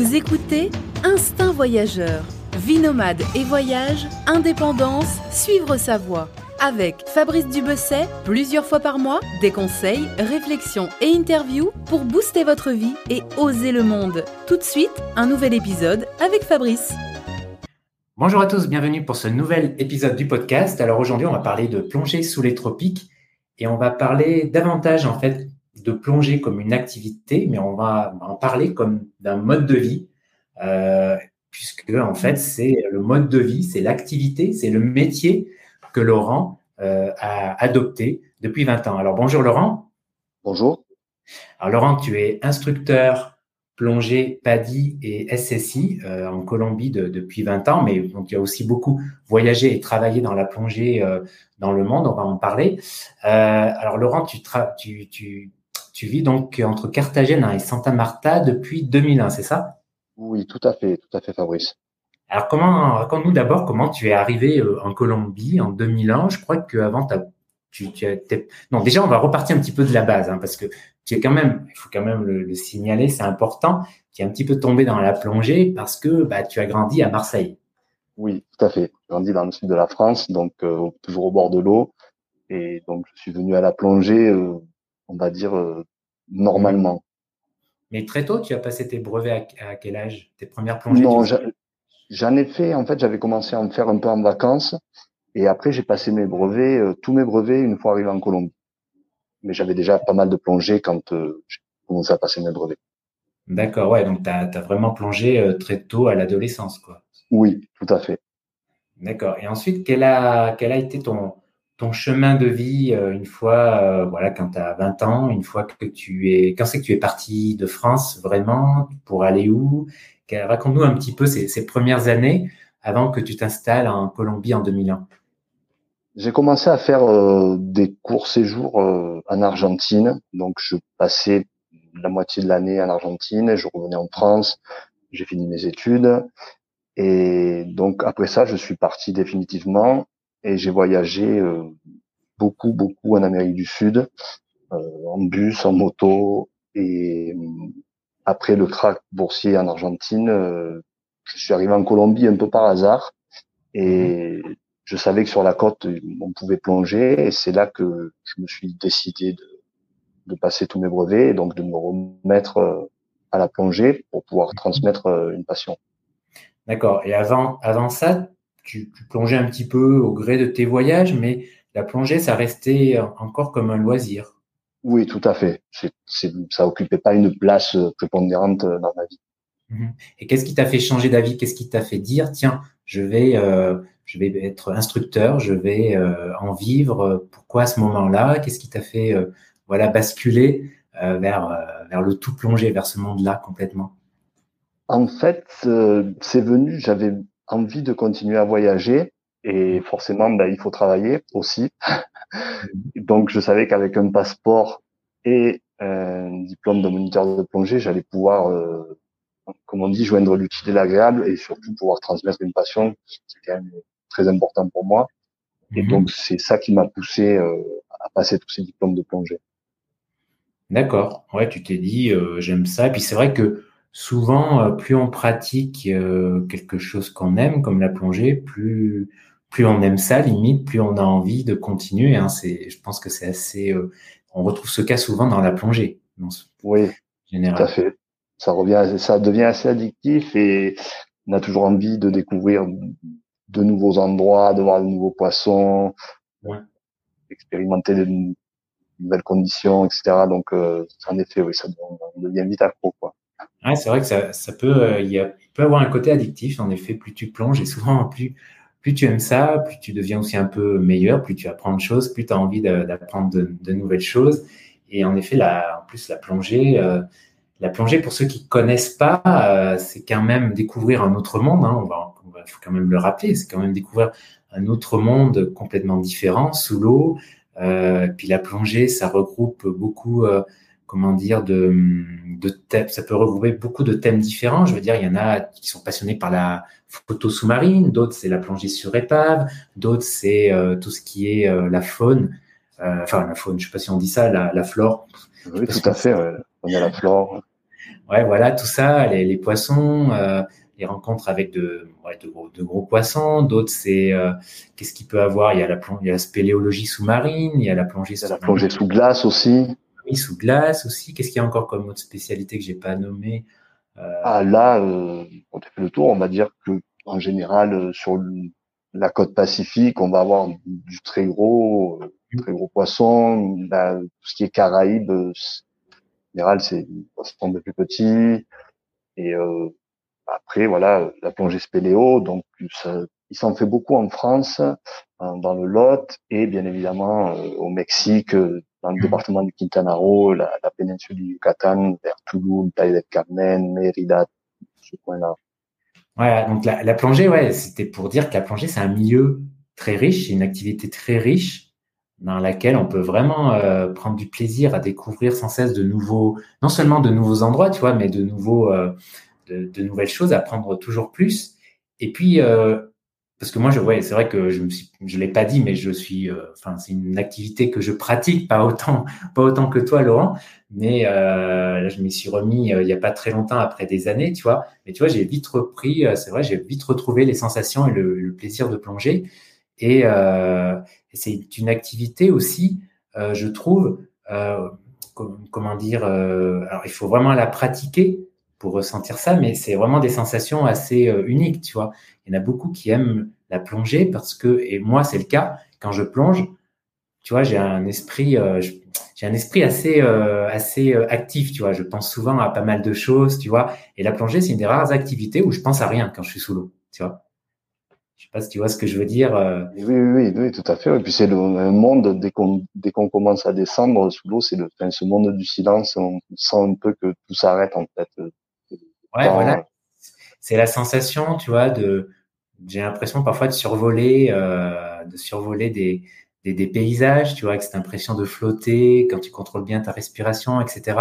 Vous écoutez Instinct Voyageur, vie nomade et voyage, indépendance, suivre sa voie. Avec Fabrice Dubesset, plusieurs fois par mois, des conseils, réflexions et interviews pour booster votre vie et oser le monde. Tout de suite, un nouvel épisode avec Fabrice. Bonjour à tous, bienvenue pour ce nouvel épisode du podcast. Alors aujourd'hui, on va parler de plongée sous les tropiques et on va parler davantage en fait de plongée comme une activité, mais on va en parler comme d'un mode de vie, euh, puisque en fait c'est le mode de vie, c'est l'activité, c'est le métier que Laurent euh, a adopté depuis 20 ans. Alors bonjour Laurent. Bonjour. Alors Laurent, tu es instructeur plongée PADI et SSI euh, en Colombie depuis 20 ans, mais donc tu as aussi beaucoup voyagé et travaillé dans la plongée euh, dans le monde, on va en parler. Euh, alors Laurent, tu, tu, tu, tu vis donc entre Cartagena et Santa Marta depuis 2001, c'est ça? Oui, tout à fait, tout à fait, Fabrice. Alors comment, raconte-nous d'abord comment tu es arrivé euh, en Colombie en 2001. Je crois qu'avant, tu, tu non, déjà on va repartir un petit peu de la base, hein, parce que tu es quand même, il faut quand même le, signaler, c'est important. Tu es un petit peu tombé dans la plongée parce que bah, tu as grandi à Marseille. Oui, tout à fait. J'ai grandi dans le sud de la France, donc euh, toujours au bord de l'eau, et donc je suis venu à la plongée, euh, on va dire normalement. Mais très tôt, tu as passé tes brevets à, quel âge? Tes premières plongées Non, j'en ai fait, en fait, j'avais commencé à en faire un peu en vacances. Et après, j'ai passé mes brevets, euh, tous mes brevets, une fois arrivé en Colombie. Mais j'avais déjà pas mal de plongées quand euh, j'ai commencé à passer mes brevets. D'accord, ouais, donc tu as, vraiment plongé euh, très tôt à l'adolescence, quoi. Oui, tout à fait. D'accord. Et ensuite, quel a, quel a été ton, ton chemin de vie une fois, voilà, quand tu as 20 ans, une fois que tu es, quand c'est que tu es parti de France vraiment, pour aller où? Raconte-nous un petit peu ces, premières années avant que tu t'installes en Colombie en 2001. J'ai commencé à faire euh, des courts séjours euh, en Argentine. Donc, je passais la moitié de l'année en Argentine, je revenais en France, j'ai fini mes études. Et donc, après ça, je suis parti définitivement et j'ai voyagé euh, beaucoup, beaucoup en Amérique du Sud, en bus, en moto. Et après le crack boursier en Argentine, euh, je suis arrivé en Colombie un peu par hasard et je savais que sur la côte on pouvait plonger et c'est là que je me suis décidé de, de passer tous mes brevets et donc de me remettre euh, à la plongée pour pouvoir transmettre euh, une passion. D'accord. Et avant, avant ça, tu, tu, plongeais un petit peu au gré de tes voyages, mais la plongée, ça restait encore comme un loisir. Oui, tout à fait. C'est, c'est, ça occupait pas une place prépondérante dans ma vie. Mhm. Et qu'est-ce qui t'a fait changer d'avis? Qu'est-ce qui t'a fait dire tiens, je vais, euh, je vais être instructeur, je vais euh, en vivre. Pourquoi à ce moment-là? Qu'est-ce qui t'a fait, euh, voilà, basculer vers vers le tout plongé, vers ce monde-là complètement? En fait, c'est venu. J'avais envie de continuer à voyager et forcément, ben, il faut travailler aussi. Donc, je savais qu'avec un passeport et un diplôme de moniteur de plongée, j'allais pouvoir, euh, comme on dit, joindre l'utile et l'agréable et surtout pouvoir transmettre une passion, qui est quand même très important pour moi. Et mhm. donc, c'est ça qui m'a poussé euh, à passer tous ces diplômes de plongée. D'accord. Ouais, tu t'es dit, euh, j'aime ça. Et puis, c'est vrai que souvent, plus on pratique quelque chose qu'on aime, comme la plongée, plus plus on aime ça, limite, plus on a envie de continuer. Hein. C'est, je pense que c'est assez. Euh, on retrouve ce cas souvent dans la plongée. oui, général. tout à fait. Ça revient, ça devient assez addictif et on a toujours envie de découvrir de nouveaux endroits, de voir de nouveaux poissons, ouais. expérimenter de nouvelles conditions, etc. Donc, euh, en effet, oui, ça devient vite accro, quoi. Ouais, c'est vrai que ça, euh, peut avoir un côté addictif. En effet, plus tu plonges et souvent plus tu aimes ça, plus tu deviens aussi un peu meilleur, plus tu apprends de choses, plus tu as envie d'apprendre de, nouvelles choses. Et en effet, en plus, la plongée, euh, la plongée, pour ceux qui connaissent pas, euh, c'est quand même découvrir un autre monde. Hein, faut quand même le rappeler, c'est quand même découvrir un autre monde complètement différent sous l'eau. Puis la plongée, ça regroupe beaucoup comment dire, de, de thèmes. Ça peut regrouper beaucoup de thèmes différents. Je veux dire, il y en a qui sont passionnés par la photo sous-marine, d'autres c'est la plongée sur épave, d'autres c'est euh, tout ce qui est euh, la faune. Euh, enfin, la faune, je sais pas si on dit ça, la, la flore. Oui, tout à fait. On a la flore. ouais, voilà, tout ça, les, les poissons, les rencontres avec de, ouais, de, gros, de gros poissons. D'autres, c'est qu'est-ce qu'il peut avoir? Il y a la, il y a la spéléologie sous-marine, il y a la plongée sous, la plongée sous glace aussi. Sous glace aussi. Qu'est-ce qu'il y a encore comme autre spécialité que j'ai pas nommé Ah là, on a fait le tour. On va dire que en général sur la côte pacifique, on va avoir du très gros, très gros poisson. tout ce qui est Caraïbes, en général, c'est un peu plus petit. Et euh, après, voilà, la plongée spéléo, donc il s'en fait beaucoup en France, dans le Lot, et bien évidemment euh, au Mexique, dans le département du Quintana Roo, la, la péninsule du Yucatan, vers Tulum, Playa del Carmen, Mérida, ce coin-là. Ouais, donc la, la plongée, ouais, c'était pour dire que la plongée, c'est un milieu très riche, c'est une activité très riche dans laquelle on peut vraiment euh, prendre du plaisir à découvrir sans cesse de nouveaux, non seulement de nouveaux endroits, tu vois, mais de nouveaux, euh, de, de, nouvelles choses, apprendre toujours plus. Et puis, euh, parce que moi, je, ouais, c'est vrai que je me suis, je l'ai pas dit, mais je suis, euh, enfin, c'est une activité que je pratique, pas autant, pas autant que toi, Laurent, mais là, je m'y suis remis il y a pas très longtemps après des années, tu vois. Mais tu vois, j'ai vite repris, c'est vrai, j'ai vite retrouvé les sensations et le, plaisir de plonger. Et euh, c'est une activité aussi, euh, je trouve, euh, comment dire, alors il faut vraiment la pratiquer pour ressentir ça, mais c'est vraiment des sensations assez uniques, tu vois. Il y en a beaucoup qui aiment la plongée parce que, et moi c'est le cas, quand je plonge, tu vois, j'ai un esprit, j'ai un esprit assez, assez actif, tu vois. Je pense souvent à pas mal de choses, tu vois. Et la plongée, c'est une des rares activités où je pense à rien quand je suis sous l'eau, tu vois. Je sais pas si tu vois ce que je veux dire. Euh. Oui, oui, oui, tout à fait. Et puis c'est le monde dès qu'on qu'on commence à descendre sous l'eau, c'est le enfin, ce monde du silence. On sent un peu que tout s'arrête en fait. Ouais, voilà. C'est la sensation, tu vois, de j'ai l'impression parfois de survoler, euh, de survoler des, des, des, paysages, tu vois, avec cette impression de flotter quand tu contrôles bien ta respiration, etc.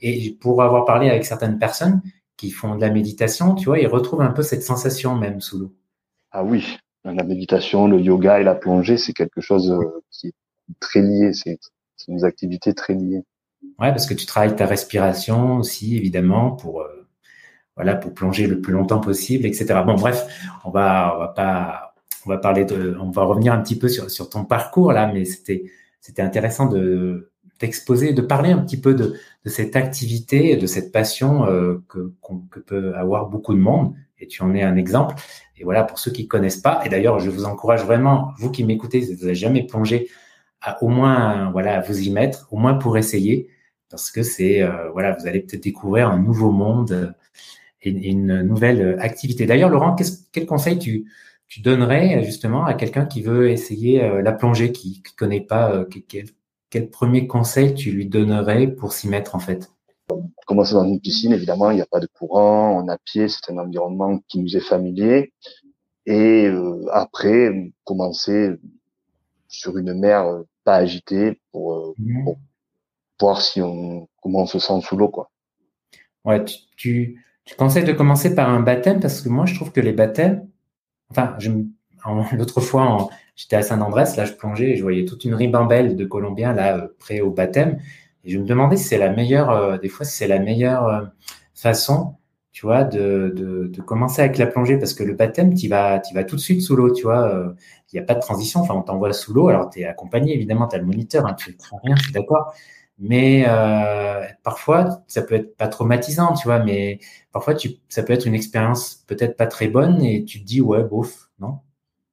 Et pour avoir parlé avec certaines personnes qui font de la méditation, tu vois, ils retrouvent un peu cette sensation même sous l'eau. Ah oui, la méditation, le yoga et la plongée, c'est quelque chose euh, qui est très lié. C'est une activité très liée. Ouais, parce que tu travailles ta respiration aussi, évidemment, pour euh, voilà, pour plonger le plus longtemps possible, etc. Bon, bref, on va, on va pas, on va parler de, on va revenir un petit peu sur, sur ton parcours là, mais c'était, c'était intéressant de d'exposer, de parler un petit peu de, de cette activité, de cette passion euh, que, que peut avoir beaucoup de monde. Et tu en es un exemple. Et voilà, pour ceux qui connaissent pas, et d'ailleurs, je vous encourage vraiment, vous qui m'écoutez, si vous n'avez jamais plongé, à au moins, voilà, vous y mettre, au moins pour essayer, parce que c'est, euh, voilà, vous allez peut-être découvrir un nouveau monde euh, une nouvelle activité. D'ailleurs, Laurent, quel conseil tu, tu donnerais justement à quelqu'un qui veut essayer euh, la plongée, qui ne connaît pas, quel, quel premier conseil tu lui donnerais pour s'y mettre en fait? Commencer dans une piscine, évidemment, il n'y a pas de courant, on a pied, c'est un environnement qui nous est familier. Et euh, après, commencer sur une mer euh, pas agitée pour, euh, mhm. pour, voir si on comment on se sent sous l'eau, quoi. Ouais, tu, tu, tu, conseilles de commencer par un baptême parce que moi, je trouve que les baptêmes, enfin, l'autre fois, j'étais à Saint-Andrés, là, je plongeais, et je voyais toute une ribambelle de Colombiens là près au baptême. Et je me demandais si c'est la meilleure, euh, des fois, si c'est la meilleure euh, façon, tu vois, de, de, de, commencer avec la plongée, parce que le baptême, tu vas, vas tout de suite sous l'eau, tu vois. Euh, il n'y a pas de transition. Enfin, on t'envoie sous l'eau. Alors, tu es accompagné, évidemment, tu as le moniteur, hein, tu ne fais rien, je suis d'accord. Mais euh, parfois, ça peut être pas traumatisant, tu vois, mais parfois, tu, ça peut être une expérience peut-être pas très bonne et tu te dis, ouais, bof, non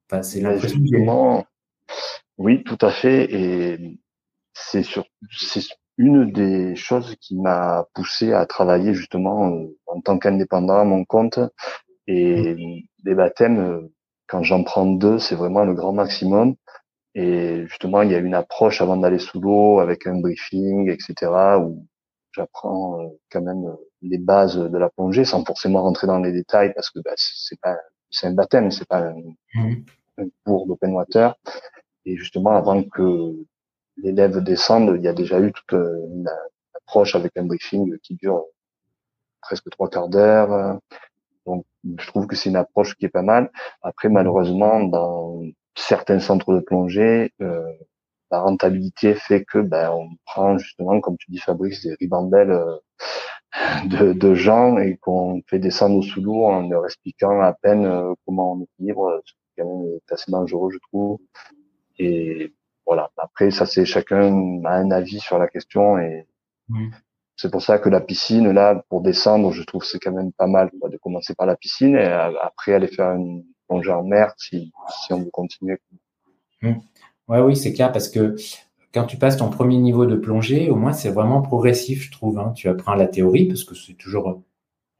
enfin, C'est l'impression. Oui, tout à fait. Et c'est sur, c'est une des choses qui m'a poussé à travailler justement euh, en tant qu'indépendant à mon compte et les baptêmes, euh, quand j'en prends deux, c'est vraiment le grand maximum. Et justement, il y a une approche avant d'aller sous l'eau avec un briefing, etc., où j'apprends euh, quand même les bases de la plongée sans forcément rentrer dans les détails parce que bah, c'est pas c'est un baptême, c'est pas un, mmh. un cours d'open water. Et justement, avant que l'élève descende, il y a déjà eu toute euh, une approche avec un briefing qui dure presque trois quarts d'heure. Donc, je trouve que c'est une approche qui est pas mal. Après, malheureusement, dans certains centres de plongée, euh, la rentabilité fait que ben, on prend justement, comme tu dis Fabrice, des ribambelles euh, de, de gens et qu'on fait descendre sous l'eau en leur expliquant à peine euh, comment on équilibre, ce qui quand même est assez dangereux, je trouve. Et voilà. Après, ça, c'est chacun a un avis sur la question et c'est pour ça que la piscine, là, pour descendre, je trouve c'est quand même pas mal quoi, de commencer par la piscine et après aller faire une plongée en mer si, si on veut continuer. Mmh. Ouais, oui, c'est clair parce que quand tu passes ton premier niveau de plongée, au moins c'est vraiment progressif, je trouve. Hein. Tu apprends la théorie parce que c'est toujours,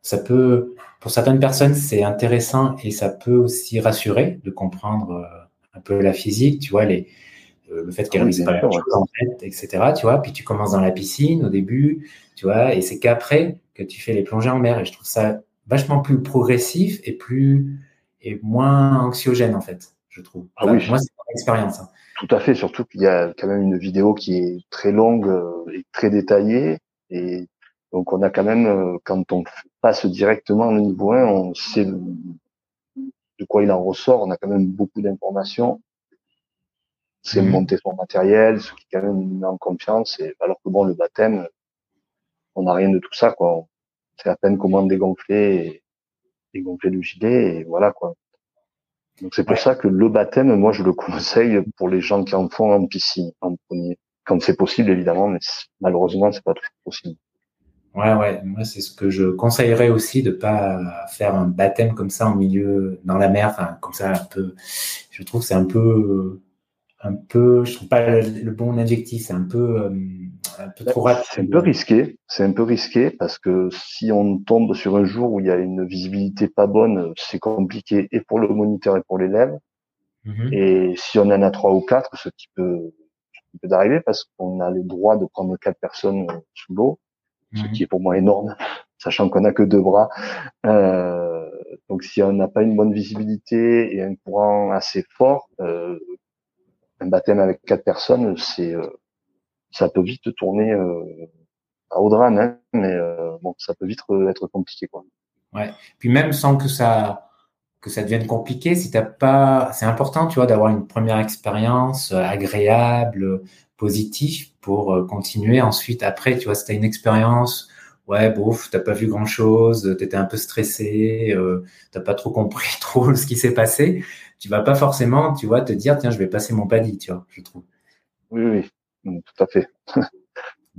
ça peut, pour certaines personnes, c'est intéressant et ça peut aussi rassurer de comprendre euh, un peu la physique, tu vois, les, euh, le fait qu'elle oui, pas en fait, etc. Tu vois, puis tu commences dans la piscine au début, tu vois, et c'est qu'après que tu fais les plongées en mer. Et je trouve ça vachement plus progressif et plus et moins anxiogène en fait, je trouve. Ah oui, moi c'est mon expérience. Hein. Tout à fait, surtout qu'il y a quand même une vidéo qui est très longue euh, et très détaillée, et donc on a quand même, euh, quand on passe directement au niveau 1, on sait de quoi il en ressort. On a quand même beaucoup d'informations c'est mhm. monter son matériel, ce qui quand même met en confiance. Et, alors que bon, le baptême, on n'a rien de tout ça, quoi. C'est à peine comment dégonfler et dégonfler le gilet et voilà, quoi. Donc c'est pour ça que le baptême, moi, je le conseille pour les gens qui en font en piscine, en premier. Quand c'est possible, évidemment, mais malheureusement, c'est pas toujours possible. Ouais, ouais. Moi, c'est ce que je conseillerais aussi de pas faire un baptême comme ça en milieu, dans la mer, enfin, comme ça, un peu. Je trouve que c'est un peu un peu, je trouve pas le, bon adjectif, c'est un peu, euh, un peu trop rapide. C'est un peu risqué, c'est un peu risqué parce que si on tombe sur un jour où il y a une visibilité pas bonne, c'est compliqué et pour le moniteur et pour l'élève. Mhm. Et si on en a trois ou quatre, ce qui peut, peut arriver parce qu'on a le droit de prendre quatre personnes sous l'eau, ce mhm. qui est pour moi énorme, sachant qu'on a que deux bras. Euh, donc si on n'a pas une bonne visibilité et un courant assez fort, euh, un baptême avec quatre personnes, c'est euh, ça peut vite tourner euh, à au drame, hein, mais euh, bon, ça peut vite être compliqué, quoi. Ouais. Puis même sans que ça que ça devienne compliqué, si t'as pas, c'est important, tu vois, d'avoir une première expérience agréable, positive pour continuer ensuite. Après, tu vois, si t'as une expérience ouais, bouf, t'as pas vu grand chose, t'étais un peu stressé, euh, t'as pas trop compris trop ce qui s'est passé, tu vas pas forcément, tu vois, te dire, tiens, je vais passer mon paddy, tu vois, je trouve. Oui, oui, tout à fait. en,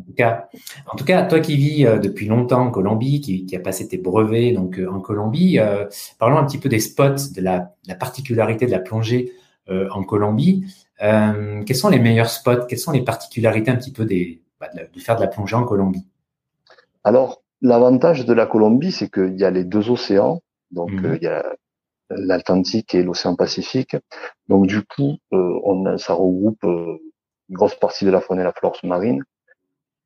tout cas, en tout cas, toi qui vis euh, depuis longtemps en Colombie, qui, qui a passé tes brevets donc euh, en Colombie, euh, parlons un petit peu des spots, de la, la particularité de la plongée en Colombie. quels sont les meilleurs spots? Quelles sont les particularités un petit peu des, bah, de faire de la plongée en Colombie? Alors, l'avantage de la Colombie, c'est qu'il y a les deux océans. Donc, euh, il y a l'Atlantique et l'océan Pacifique. Donc, du coup, on ça regroupe une grosse partie de la faune et la flore sous-marine.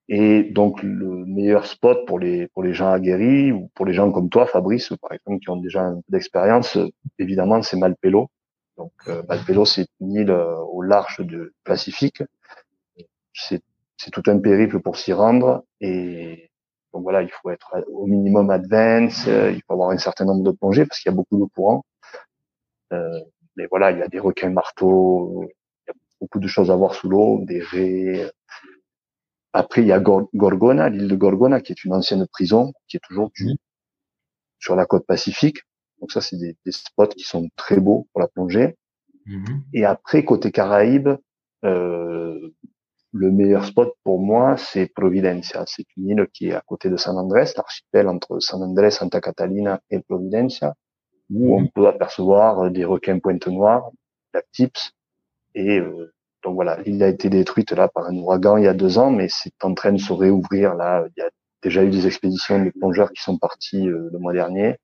Et donc, le meilleur spot pour les pour les gens aguerris ou pour les gens comme toi, Fabrice, par exemple, qui ont déjà un peu d'expérience, évidemment, c'est Malpelo. Donc, Malpelo, c'est une île au large du Pacifique. C'est c'est tout un périple pour s'y rendre et donc voilà, il faut être au minimum advance, euh, il faut avoir un certain nombre de plongées parce qu'il y a beaucoup de courants. Euh, mais voilà, il y a des requins marteaux, beaucoup de choses à voir sous l'eau, des raies. Après, il y a Gorgona, l'île de Gorgona, qui est une ancienne prison, qui est toujours du, sur la côte pacifique. Donc ça, c'est des, des, spots qui sont très beaux pour la plongée. Mhm. Et après, côté Caraïbes, euh, le meilleur spot pour moi, c'est Providencia. C'est une île qui est à côté de San Andrés, l'archipel entre San Andrés, Santa Catalina et Providencia, où on mhm. peut apercevoir des requins pointe noire, la tips. Et euh, donc voilà, l'île a été détruite là par un ouragan il y a deux ans, mais c'est en train de se réouvrir là. Il y a déjà eu des expéditions de plongeurs qui sont partis euh, le mois dernier.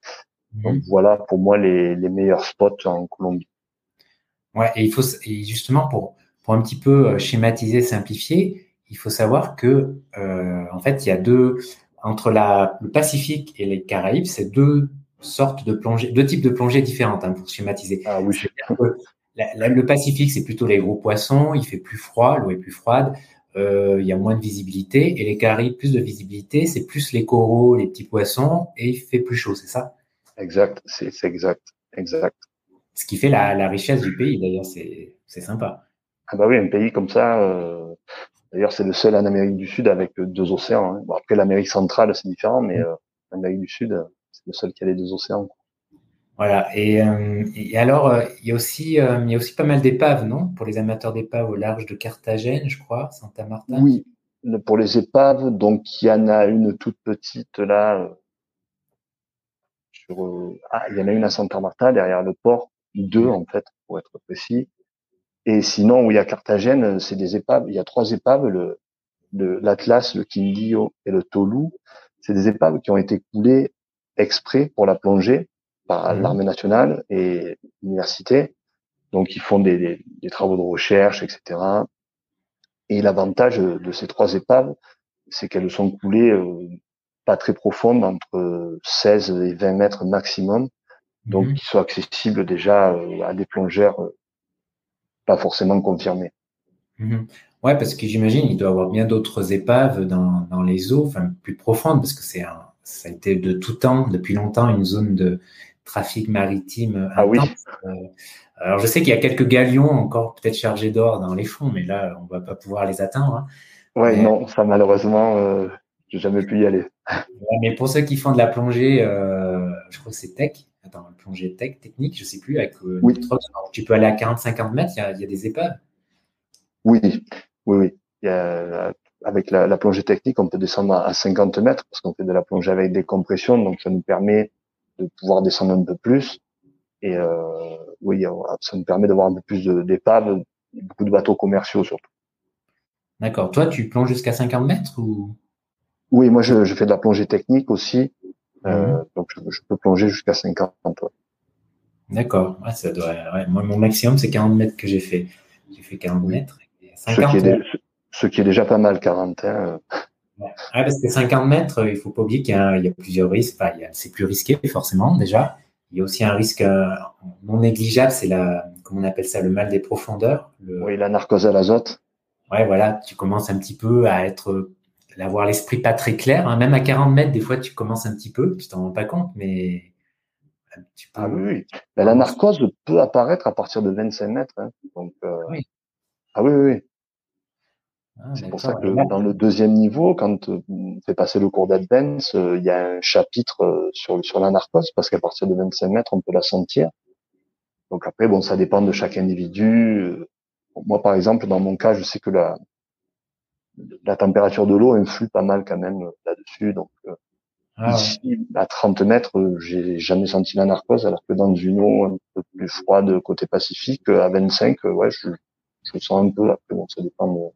Mhm. Donc voilà pour moi les, les meilleurs spots en Colombie. Ouais, et il faut et justement pour pour un petit peu euh, schématiser, simplifier, il faut savoir que euh, en fait, il y a deux entre la, le Pacifique et les Caraïbes, c'est deux sortes de plongées, deux types de plongées différentes hein, pour schématiser. Ah oui. Le Pacifique, c'est plutôt les gros poissons, il fait plus froid, l'eau est plus froide, euh, il y a moins de visibilité. Et les Caraïbes, plus de visibilité, c'est plus les coraux, les petits poissons, et il fait plus chaud, c'est ça? Exact, c'est exact, exact. Ce qui fait la, la richesse du pays, d'ailleurs, c'est sympa. Ah bah oui, un pays comme ça, euh, D'ailleurs, c'est le seul en Amérique du Sud avec deux océans. Hein. Bon, après, l'Amérique centrale, c'est différent, mais euh, l'Amérique du Sud, c'est le seul qui a les deux océans. Voilà. Et, et alors, il y a aussi, il y a aussi pas mal d'épaves, non? Pour les amateurs d'épaves au large de Carthagène, je crois, Santa Marta. Oui, pour les épaves, donc il y en a une toute petite là. Sur, ah, il y en a une à Santa Marta derrière le port, deux en fait, pour être précis. Et sinon, où il y a Carthagène, c'est des épaves. Il y a trois épaves, le, l'Atlas, le, Quindio et le Tolu. C'est des épaves qui ont été coulées exprès pour la plongée par mmh. l'armée nationale et l'université. Donc, ils font des, des, travaux de recherche, etc. Et l'avantage de ces trois épaves, c'est qu'elles sont coulées euh, pas très profondes, entre 16 et 20 mètres maximum. Donc, mmh. qui sont accessibles déjà euh, à des plongeurs euh, pas forcément confirmé. Mhm. Ouais, parce que j'imagine il doit y avoir bien d'autres épaves dans, dans, les eaux, enfin plus profondes, parce que c'est ça a été de tout temps, depuis longtemps, une zone de trafic maritime ah oui. Euh, alors je sais qu'il y a quelques galions encore peut-être chargés d'or dans les fonds, mais là on va pas pouvoir les atteindre. Hein. Ouais, non, ça malheureusement, euh, j'ai jamais pu y aller. mais pour ceux qui font de la plongée, euh, je crois que c'est tech, attends, plongée tech, technique, je sais plus, avec euh, oui. tu peux aller à 40-50 mètres, il y, a, il y, a, des épaves. Oui, oui, oui. Il y a, avec la, la, plongée technique, on peut descendre à 50 mètres parce qu'on fait de la plongée avec des compressions, donc ça nous permet de pouvoir descendre un peu plus. Et euh, oui, ça nous permet d'avoir un peu plus d'épaves, beaucoup de bateaux commerciaux surtout. D'accord. Toi, tu plonges jusqu'à 50 mètres ou? Oui, moi je, je, fais de la plongée technique aussi. Euh, mhm. donc je, peux plonger jusqu'à 50. D'accord. ça doit. Moi, mon maximum c'est 40 mètres que j'ai fait. J'ai fait 40 mètres. 50, ce, qui est, ce, qui est, déjà pas mal, 40. Hein. Ouais. parce que 50 mètres, il faut pas oublier qu'il y, a plusieurs risques. Enfin, c'est plus risqué forcément déjà. Il y a aussi un risque euh, non négligeable, c'est la, comment on appelle ça, le mal des profondeurs. Oui, la narcose à l'azote. Ouais, voilà, tu commences un petit peu à être d'avoir l'esprit pas très clair. Hein. Même à 40 mètres, des fois, tu commences un petit peu, tu t'en rends pas compte, mais Ah oui, la narcose peut apparaître à partir de 25 mètres. Hein. Donc, euh... oui. Ah oui, oui. Ah, c'est pour ça que dans le deuxième niveau, quand euh, on fait passer le cours d'advance, euh, il y a un chapitre euh, sur, sur la narcose, parce qu'à partir de 25 mètres, on peut la sentir. Donc après, bon, ça dépend de chaque individu. Moi, par exemple, dans mon cas, je sais que la, la température de l'eau influe pas mal quand même là-dessus. Donc euh, ah ici, à 30 mètres, j'ai jamais senti la narcose, alors que dans une eau un peu plus froide côté Pacifique, à 25, ouais, je, je sens un peu. Après, bon, ça dépend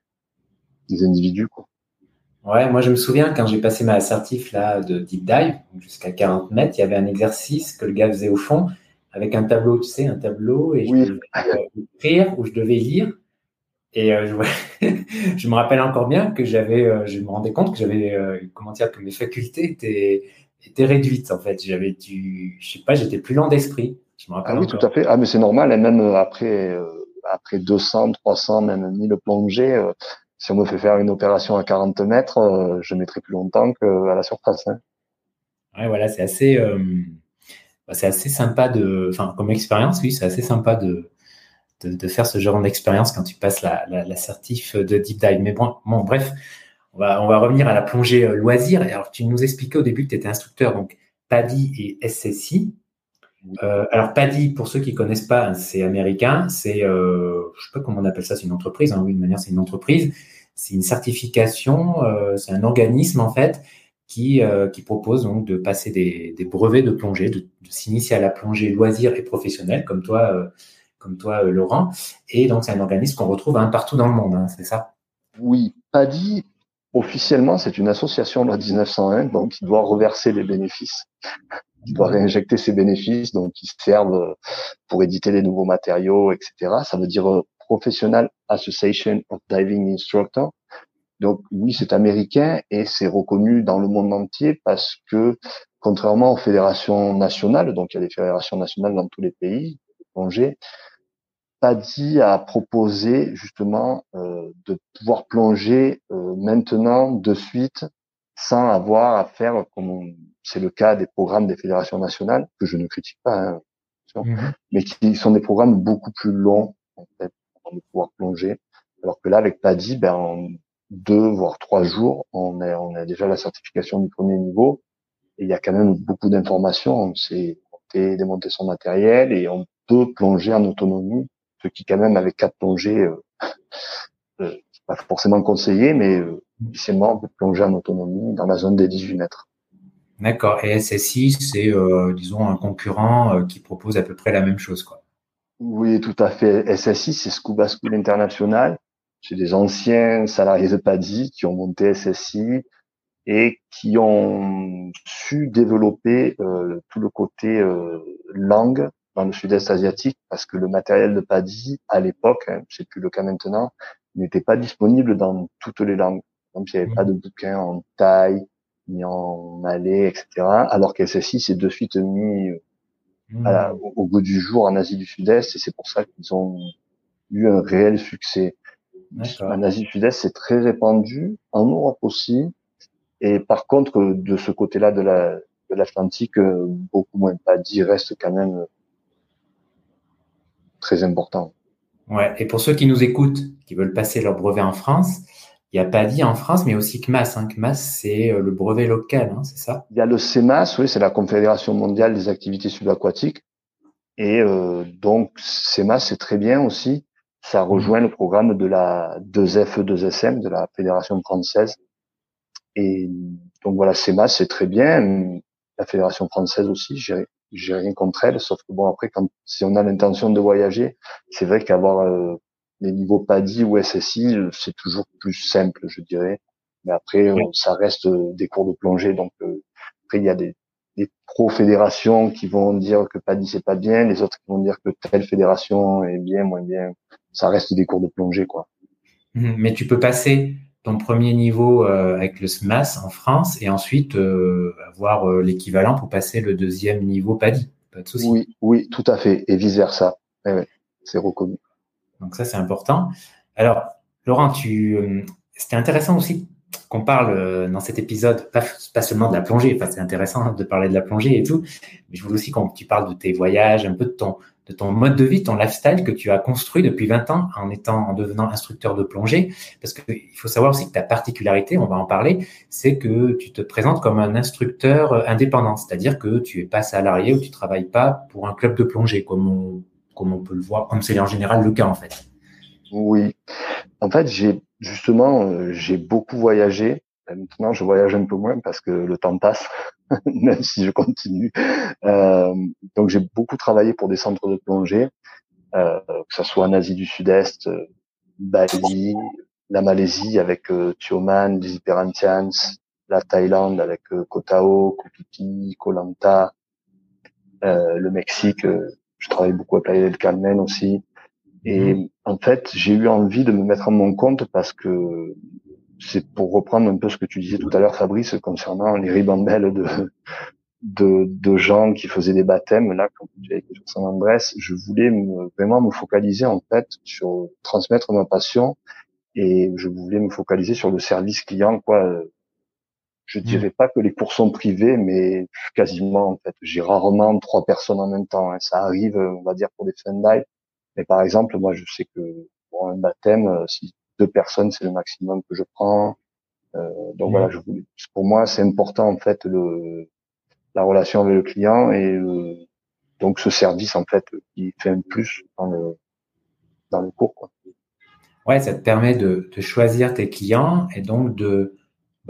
des individus, quoi. Ouais, moi je me souviens quand j'ai passé ma assertif là de deep dive jusqu'à 40 mètres, il y avait un exercice que le gars faisait au fond avec un tableau, tu sais, un tableau et je devais écrire ou je devais lire et euh, je, je, me rappelle encore bien que j'avais, euh, je me rendais compte que j'avais, euh, comment dire, que mes facultés étaient, étaient réduites en fait. J'avais du, je sais pas, j'étais plus lent d'esprit. Je me rappelle. Ah oui, tout à fait. Ah mais c'est normal. Et même après, après 200, 300, même 1000 plongées, si on me fait faire une opération à 40 mètres, je mettrai plus longtemps qu'à la surface. Hein. Ouais, voilà, c'est assez, bah, c'est assez sympa de, enfin, comme expérience, oui, c'est assez sympa de de, faire ce genre d'expérience quand tu passes la, la, de deep dive. Mais bon, bon, bref, on va, on va revenir à la plongée euh, loisir. Alors, tu nous expliquais au début que tu étais instructeur, donc PADI et SSI. Euh, alors PADI, pour ceux qui connaissent pas, hein, c'est américain, c'est, euh, je sais pas comment on appelle ça, c'est une entreprise, hein, oui, de manière, c'est une entreprise, c'est une certification, euh, c'est un organisme en fait qui, euh, qui propose donc de passer des, brevets de plongée, de, de s'initier à la plongée loisir et professionnelle, comme toi, comme toi, Laurent. Et donc, c'est un organisme qu'on retrouve un partout dans le monde, hein, c'est ça? Oui, PADI, officiellement, c'est une association loi 1901, donc qui doit reverser les bénéfices, qui doit réinjecter ses bénéfices, donc qui servent pour éditer des nouveaux matériaux, etc. Ça veut dire euh, Professional Association of Diving Instructor. Donc oui, c'est américain et c'est reconnu dans le monde entier parce que contrairement aux fédérations nationales, donc il y a des fédérations nationales dans tous les pays, plongée, Paddy a proposé justement euh, de pouvoir plonger euh, maintenant de suite sans avoir à faire comme c'est le cas des programmes des fédérations nationales que je ne critique pas, hein, mhm. mais qui sont des programmes beaucoup plus longs en fait pour pouvoir plonger. Alors que là avec Paddy, ben deux voire trois jours, on a, on a déjà la certification du premier niveau. Et il y a quand même beaucoup d'informations. On sait monter, démonter son matériel et on peut plonger en autonomie, ce qui quand même avec quatre plongées, euh, euh, pas forcément conseillé, mais euh, on peut plonger en autonomie dans la zone des 18 mètres. D'accord. Et SSI, c'est, euh, disons, un concurrent euh, qui propose à peu près la même chose, quoi. Oui, tout à fait. SSI, c'est Scuba School International. C'est des anciens salariés de PADI qui ont monté SSI et qui ont su développer euh, tout le côté langue dans le sud-est asiatique parce que le matériel de PADI, à l'époque, hein, c'est plus le cas maintenant, n'était pas disponible dans toutes les langues. Donc, il n'y avait pas de bouquins en thaï, ni en malais, etc. Alors qu'SSI s'est de suite mis mmh. au, goût du jour en Asie du Sud-Est et c'est pour ça qu'ils ont eu un réel succès. En Asie du Sud-Est, c'est très répandu, en Europe aussi. Et par contre, de ce côté-là de la de l'Atlantique, beaucoup moins pas dit, reste quand même très important. Ouais. Et pour ceux qui nous écoutent, qui veulent passer leur brevet en France, il n'y a pas dit en France, mais aussi CMAS. Hein. CMAS, c'est euh, le brevet local, hein, c'est ça? Il y a le CMAS, oui, c'est la Confédération mondiale des activités subaquatiques. Et euh, donc, CMAS, c'est très bien aussi. Ça rejoint le programme de la 2F 2SM, de la Fédération française. Et donc voilà, CMAS, c'est très bien. La Fédération française aussi, j'ai j'ai rien contre elle, sauf que bon après quand si on a l'intention de voyager, c'est vrai qu'avoir euh, les niveaux PADI ou SSI, euh, c'est toujours plus simple, je dirais. Mais après, euh, ça reste euh, des cours de plongée. Donc après, il y a des, des pro-fédérations qui vont dire que PADI c'est pas bien, les autres qui vont dire que telle fédération est bien, moins bien. Ça reste des cours de plongée, quoi. Mmh, mais tu peux passer ton premier niveau avec le SMAS en France et ensuite avoir l'équivalent pour passer le deuxième niveau PADI. Pas de souci. Oui, oui, tout à fait. Et vice versa. Eh c'est reconnu. Donc ça, c'est important. Alors, Laurent, tu, euh, c'était intéressant aussi qu'on parle euh, dans cet épisode, pas, pas seulement de la plongée, enfin, c'est intéressant de parler de la plongée et tout, mais je voulais aussi qu'on tu parles de tes voyages, un peu de ton, de ton mode de vie, ton lifestyle que tu as construit depuis 20 ans en étant, en devenant instructeur de plongée. Parce qu'il faut savoir aussi que ta particularité, on va en parler, c'est que tu te présentes comme un instructeur euh, indépendant. C'est-à-dire que tu es pas salarié ou tu travailles pas pour un club de plongée comme on, comme on peut le voir, comme c'est en général le cas en fait. Oui. En fait, j'ai justement, euh, j'ai beaucoup voyagé. Maintenant, je voyage un peu moins parce que le temps passe, même si je continue. Euh, donc, j'ai beaucoup travaillé pour des centres de plongée, euh, que ce soit en Asie du Sud-Est, euh, Bali, la Malaisie avec euh, les Hyperantians, la Thaïlande avec euh, Kotao, Kopiti, Koh Lanta, le Mexique je travaille beaucoup à Playa del Carmen aussi. Et mhm. en fait, j'ai eu envie de me mettre à mon compte parce que c'est pour reprendre un peu ce que tu disais tout à l'heure, Fabrice, concernant les ribambelles de, de, de, gens qui faisaient des baptêmes. Là, quand j'étais sur San Andrés, je voulais vraiment me focaliser en fait sur transmettre ma passion et je voulais me focaliser sur le service client, quoi, je dirais pas que les cours sont privés, mais quasiment en fait. J'ai rarement trois personnes en même temps. Hein. Ça arrive, on va dire pour des fun Mais par exemple, moi, je sais que pour un baptême, euh, si deux personnes, c'est le maximum que je prends. Euh, donc hmm. voilà, je pour moi, c'est important en fait le la relation avec le client et euh, donc ce service en fait qui fait un plus dans le dans le cours. Quoi. Ouais, ça te permet de, de choisir tes clients et donc de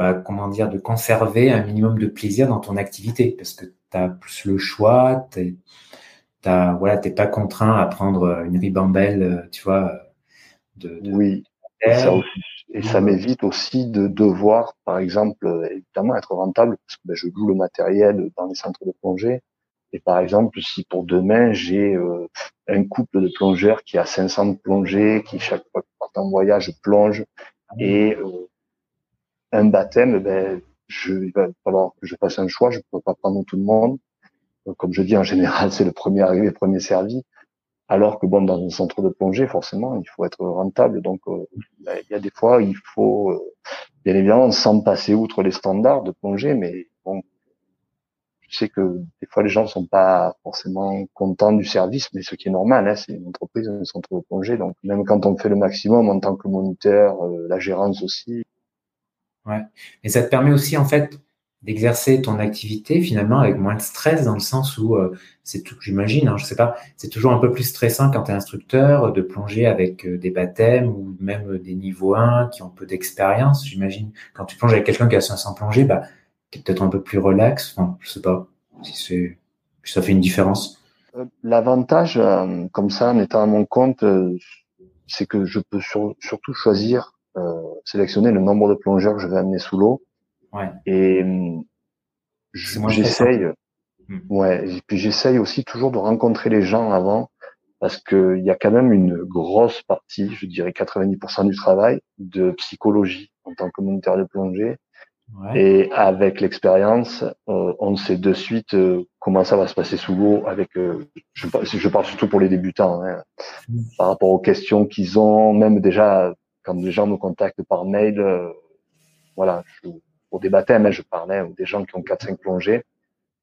bah, comment dire, de conserver un minimum de plaisir dans ton activité parce que tu as plus le choix, tu voilà, t'es pas contraint à prendre une ribambelle, euh, tu vois. De, oui. Et ça, et ça m'évite aussi de devoir, par exemple, évidemment être rentable parce que ben, je loue le matériel dans les centres de plongée. Et par exemple, si pour demain j'ai euh, un couple de plongeurs qui a 500 plongées, qui chaque fois qu'ils partent en voyage plonge, et euh, un baptême, ben, je, il va falloir que je fasse un choix. Je ne peux pas prendre tout le monde. comme je dis, en général, c'est le premier arrivé, premier servi. Alors que bon, dans un centre de plongée, forcément, il faut être rentable. Donc, euh, il y a des fois, il faut, euh, bien évidemment, sans passer outre les standards de plongée, mais bon, je sais que des fois les gens sont pas forcément contents du service, mais ce qui est normal, hein, c'est une entreprise, un centre de plongée, donc même quand on fait le maximum en tant que moniteur, euh, la gérance aussi. Ouais, et ça te permet aussi en fait d'exercer ton activité finalement avec moins de stress dans le sens où euh, c'est tout, j'imagine, hein, je sais pas, c'est toujours un peu plus stressant quand tu es instructeur de plonger avec euh, des baptêmes ou même des niveaux 1 qui ont peu d'expérience, j'imagine. Quand tu plonges avec quelqu'un qui a 500 plongées, bah tu es peut-être un peu plus relax, je sais pas si c'est ça fait une différence. Euh, l'avantage comme ça en étant à mon compte c'est que je peux surtout choisir sélectionner le nombre de plongeurs que je vais amener sous l'eau Ouais. Et j'essaye. Hmm. Ouais. Et puis j'essaye aussi toujours de rencontrer les gens avant parce qu'il y a quand même une grosse partie, je dirais 90% du travail de psychologie en tant que moniteur de plongée. Ouais. Et avec l'expérience, euh, on sait de suite euh, comment ça va se passer sous l'eau. Avec, euh, je, je, parle surtout pour les débutants, hein, hmm. par rapport aux questions qu'ils ont, même déjà quand les gens me contactent par mail. voilà, je, pour des baptêmes, hein, je parlais, ou des gens qui ont 4-5 plongées.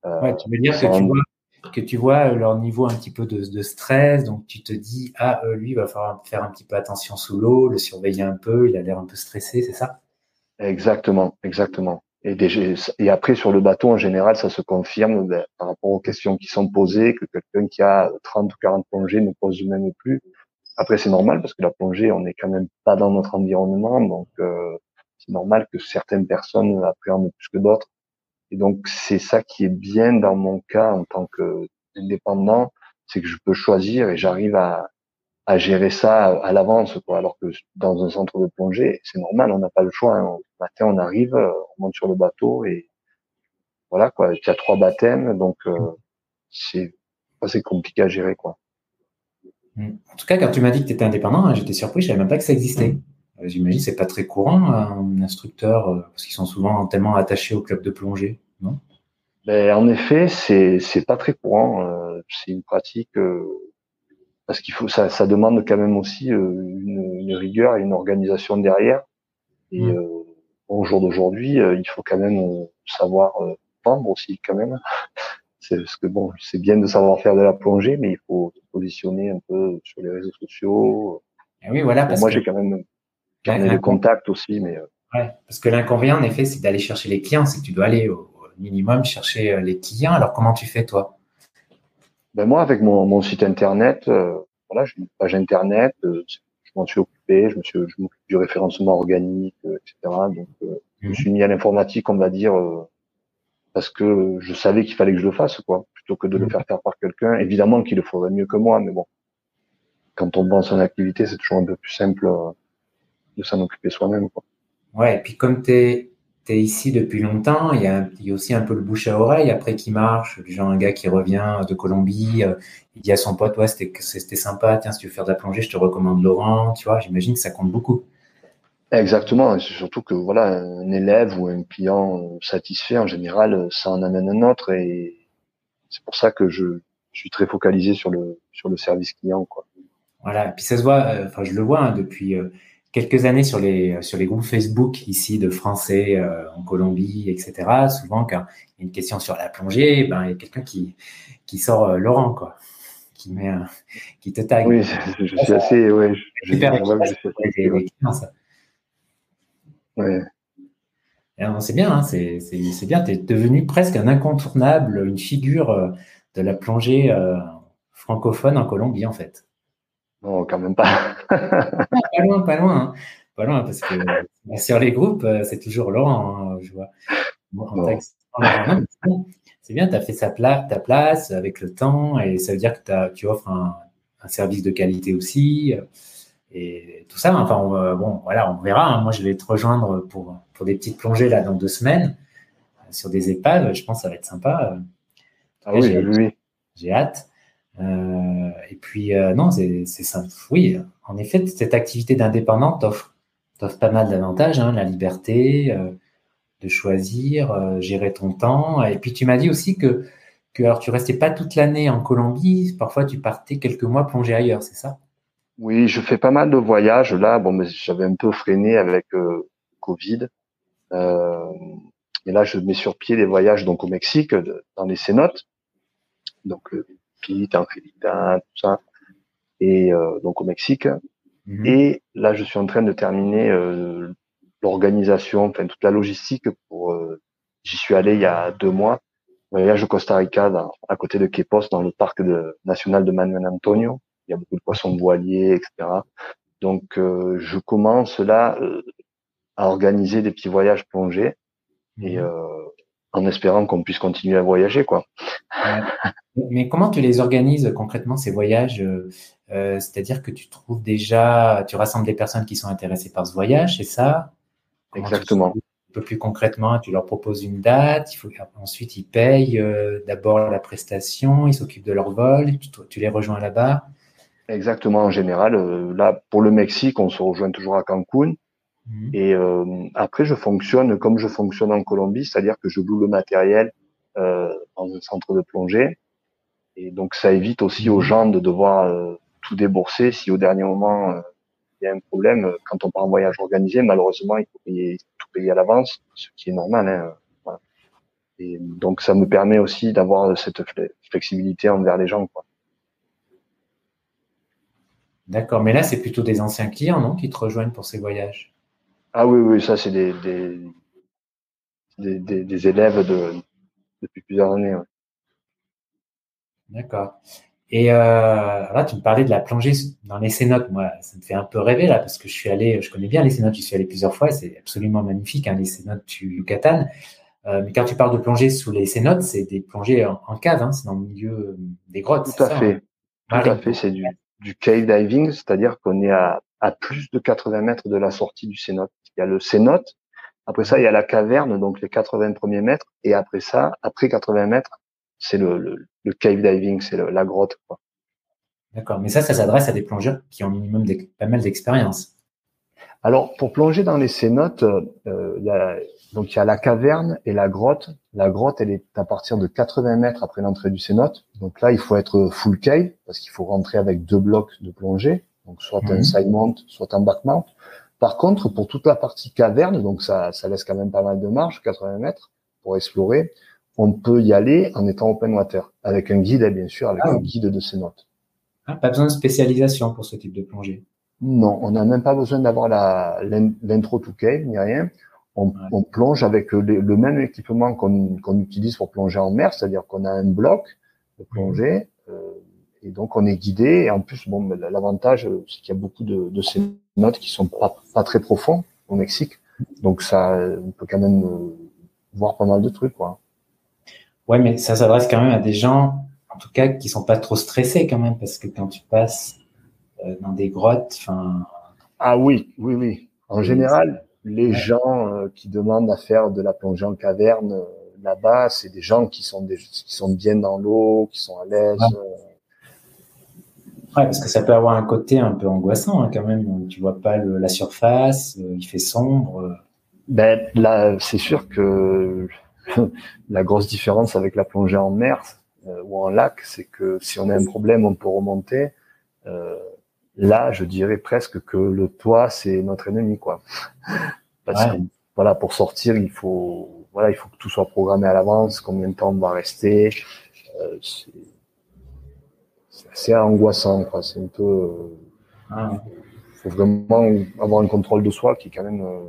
Euh, ouais, tu veux dire que, tu vois, que tu vois leur niveau un petit peu de, de stress, donc tu te dis, ah, euh, lui, il va falloir faire un petit peu attention sous l'eau, le surveiller un peu, il a l'air un peu stressé, c'est ça? Exactement, exactement. Et, et après, sur le bateau, en général, ça se confirme ben, par rapport aux questions qui sont posées, que quelqu'un qui a 30 ou 40 plongées ne pose même plus. Après, c'est normal parce que la plongée, on n'est quand même pas dans notre environnement, donc euh, c'est normal que certaines personnes appréhendent plus que d'autres. Et donc, c'est ça qui est bien dans mon cas en tant qu'indépendant, c'est que je peux choisir et j'arrive à, gérer ça à, l'avance, quoi. Alors que dans un centre de plongée, c'est normal, on n'a pas le choix. Hein. Le matin, on arrive, on monte sur le bateau et voilà, quoi. Il y a trois baptêmes, donc euh, c'est assez compliqué à gérer, quoi. En tout cas, quand tu m'as dit que tu étais indépendant, hein, j'étais surpris, je savais même pas que ça existait. Euh, j'imagine c'est pas très courant un instructeur euh, parce qu'ils sont souvent tellement attachés au club de plongée, non? Ben, en effet, c'est c'est pas très courant. Euh, c'est une pratique parce qu'il faut ça, ça demande quand même aussi une, une, rigueur et une organisation derrière. Et mmh. au jour d'aujourd'hui, il faut quand même savoir vendre aussi quand même. C'est parce que bon, c'est bien de savoir faire de la plongée, mais il faut se positionner un peu sur les réseaux sociaux. Et oui, voilà. Parce moi, j'ai quand même le contact aussi, mais. Euh, ouais, parce que l'inconvénient, en effet, c'est d'aller chercher les clients. C'est que tu dois aller au minimum chercher euh, les clients. Alors, comment tu fais, toi? Ben Moi, avec mon, mon site internet, euh, voilà, j'ai une page internet, je m'en suis occupé, je me suis, je m'occupe du référencement organique, etc. Donc, je me suis mis à l'informatique, on va dire, parce que je savais qu'il fallait que je le fasse, quoi, plutôt que de le mmh. faire faire par quelqu'un. Évidemment qu'il le faudrait mieux que moi, mais bon, quand on vend son activité, c'est toujours un peu plus simple de s'en occuper soi-même. Ouais, et puis comme tu es, ici depuis longtemps, il y, a, aussi un peu le bouche à oreille après qui marche. Genre un gars qui revient de Colombie, euh, il dit à son pote, ouais, c'était sympa, tiens, si tu veux faire de la plongée, je te recommande Laurent, tu vois, j'imagine que ça compte beaucoup. Exactement, c'est surtout que voilà, un élève ou un client satisfait, en général, ça en amène un autre et c'est pour ça que je, suis très focalisé sur le sur le service client, quoi. Voilà, et puis ça se voit, euh, enfin je le vois hein, depuis euh, quelques années sur les, sur les groupes Facebook ici de Français euh, en Colombie, etc. Souvent, quand il y a une question sur la plongée, ben, il y a quelqu'un qui, qui sort Laurent, quoi, qui, met qui te tag. Oui, je, suis assez. Ouais, je, super Ouais. C'est bien, hein, c'est bien. Tu es devenu presque un incontournable, une figure euh, de la plongée francophone en Colombie, en fait. Non, quand même pas. pas loin, pas loin. Hein. Pas loin, parce que sur les groupes, euh, c'est toujours Laurent, hein, je vois. c'est bien, tu as fait sa place, ta place avec le temps, et ça veut dire que tu offres un, service de qualité aussi. Et tout ça, enfin, bon, voilà, on verra. Hein. Moi, je vais te rejoindre pour, pour des petites plongées là dans deux semaines sur des épaves. Je pense que ça va être sympa. Ah oui, oui. J'ai hâte. Euh, et puis, euh, non, c'est ça. Oui, en effet, cette activité d'indépendante t'offre pas mal d'avantages, hein, la liberté euh, de choisir, gérer ton temps. Et puis, tu m'as dit aussi que, que alors, tu restais pas toute l'année en Colombie, parfois tu partais quelques mois plonger ailleurs, c'est ça? Oui, je fais pas mal de voyages. Là, bon, mais j'avais un peu freiné avec Covid. Et là, je mets sur pied des voyages donc au Mexique, dans les cénotes, donc le Pete, Angelita, tout ça, et euh, donc au Mexique. Mhm. Et là, je suis en train de terminer euh, l'organisation, enfin toute la logistique pour. Euh, j'y suis allé il y a deux mois, voyage au Costa Rica, à côté de Quepos, dans le parc de, national de Manuel Antonio. Il y a beaucoup de poissons voiliers, etc. Donc, je commence là à organiser des petits voyages plongés et mhm en espérant qu'on puisse continuer à voyager, quoi. Mais comment tu les organises concrètement ces voyages euh, euh, C'est-à-dire que tu trouves déjà, tu rassembles des personnes qui sont intéressées par ce voyage, c'est ça? Exactement. Un peu plus concrètement, tu leur proposes une date, il faut ensuite ils payent euh, d'abord la prestation, ils s'occupent de leur vol, tu, tu les rejoins là-bas? Exactement. En général, là pour le Mexique, on se rejoint toujours à Cancun. Mhm. Et euh, après, je fonctionne comme je fonctionne en Colombie, c'est-à-dire que je loue le matériel euh, dans un centre de plongée. Et donc, ça évite aussi aux mhm. gens de devoir euh, tout débourser si au dernier moment euh, il y a un problème. Quand on part en voyage organisé, malheureusement, il faut payer, tout payer à l'avance, ce qui est normal. Hein, voilà. Et donc, ça me permet aussi d'avoir cette flexibilité envers les gens. Quoi. D'accord, mais là, c'est plutôt des anciens clients, non, qui te rejoignent pour ces voyages? Ah oui, oui, ça, c'est des, des, des, élèves de, depuis plusieurs années. D'accord. Et euh, là, tu me parlais de la plongée dans les cénotes. Moi, ça me fait un peu rêver là, parce que je suis allé, je connais bien les cénotes, j'y suis allé plusieurs fois, c'est absolument magnifique, hein, les cénotes du Yucatan. Euh, mais quand tu parles de plongée sous les cénotes, c'est des plongées en, cave, hein, c'est dans le milieu euh, des grottes. Tout à fait. Hein? Tout à fait, c'est du, du cave diving, c'est-à-dire qu'on est à, à plus de 80 mètres de la sortie du cénote il y a le cénote. Après ça, il y a la caverne, donc les 80 premiers mètres. Et après ça, après 80 mètres, c'est le, le, cave diving, c'est la grotte. D'accord. Mais ça, ça s'adresse à des plongeurs qui ont minimum pas mal d'expérience. Alors, pour plonger dans les cénotes, euh, il y a, donc il y a la caverne et la grotte. La grotte, elle est à partir de 80 mètres après l'entrée du cénote. Donc là, il faut être full cave parce qu'il faut rentrer avec deux blocs de plongée. Donc soit un mhm. side mount, soit un back mount. Par contre, pour toute la partie caverne, donc ça, ça laisse quand même pas mal de marge, 80 mètres, pour explorer, on peut y aller en étant open water, avec un guide, bien sûr, avec ah un guide de ses notes. Ah, pas besoin de spécialisation pour ce type de plongée? Non, on n'a même pas besoin d'avoir l'intro to cave ni rien. On, on plonge avec le, même équipement qu'on utilise pour plonger en mer, c'est-à-dire qu'on a un bloc de plongée, euh, et donc on est guidé. Et en plus, bon, l'avantage, c'est qu'il y a beaucoup de, de ces notes qui sont pas, pas très profonds au Mexique. Donc ça, on peut quand même euh, voir pas mal de trucs, quoi. Ouais, mais ça s'adresse quand même à des gens, en tout cas, qui sont pas trop stressés quand même, parce que quand tu passes euh, dans des grottes, enfin. Ah oui, oui, oui. En général, les gens euh, qui demandent à faire de la plongée en caverne là-bas, c'est des gens qui sont des, qui sont bien dans l'eau, qui sont à l'aise. Ouais, parce que ça peut avoir un côté un peu angoissant hein, quand même. Tu vois pas la surface, euh, il fait sombre. Ben là, c'est sûr que la grosse différence avec la plongée en mer euh, ou en lac, c'est que si on a un problème, on peut remonter. Euh, là, je dirais presque que le toit, c'est notre ennemi, quoi. Parce que voilà, pour sortir, il faut voilà, il faut que tout soit programmé à l'avance, combien de temps on va rester. Euh, c'est angoissant. Quoi. C'est un peu. Euh, ah. faut vraiment avoir un contrôle de soi qui est quand même euh,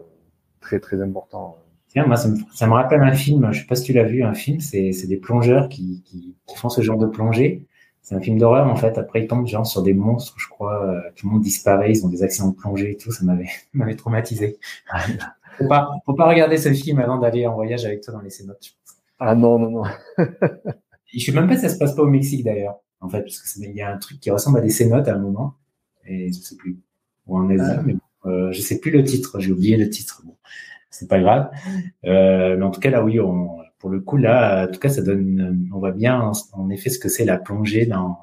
très très important. Tiens, moi, ça me, rappelle un film. Je sais pas si tu l'as vu. Un film, c'est des plongeurs qui, qui, font ce genre de plongée. C'est un film d'horreur en fait. Après, ils tombent genre sur des monstres, je crois. Euh, tout le monde disparaît. Ils ont des accidents de plongée et tout. Ça m'avait m'avait traumatisé. faut pas faut pas regarder ce film avant d'aller en voyage avec toi dans les cénotes. Ah non non non. je sais même pas si ça se passe pas au Mexique d'ailleurs en fait, parce qu'il y a un truc qui ressemble à des cénotes à un moment, et je sais plus, ou en Asie, ah. mais euh, je sais plus le titre, j'ai oublié le titre. Bon, c'est pas grave. Euh, mais en tout cas, là, oui, on, pour le coup, là, en tout cas, ça donne, on voit bien, en, effet, ce que c'est la plongée dans,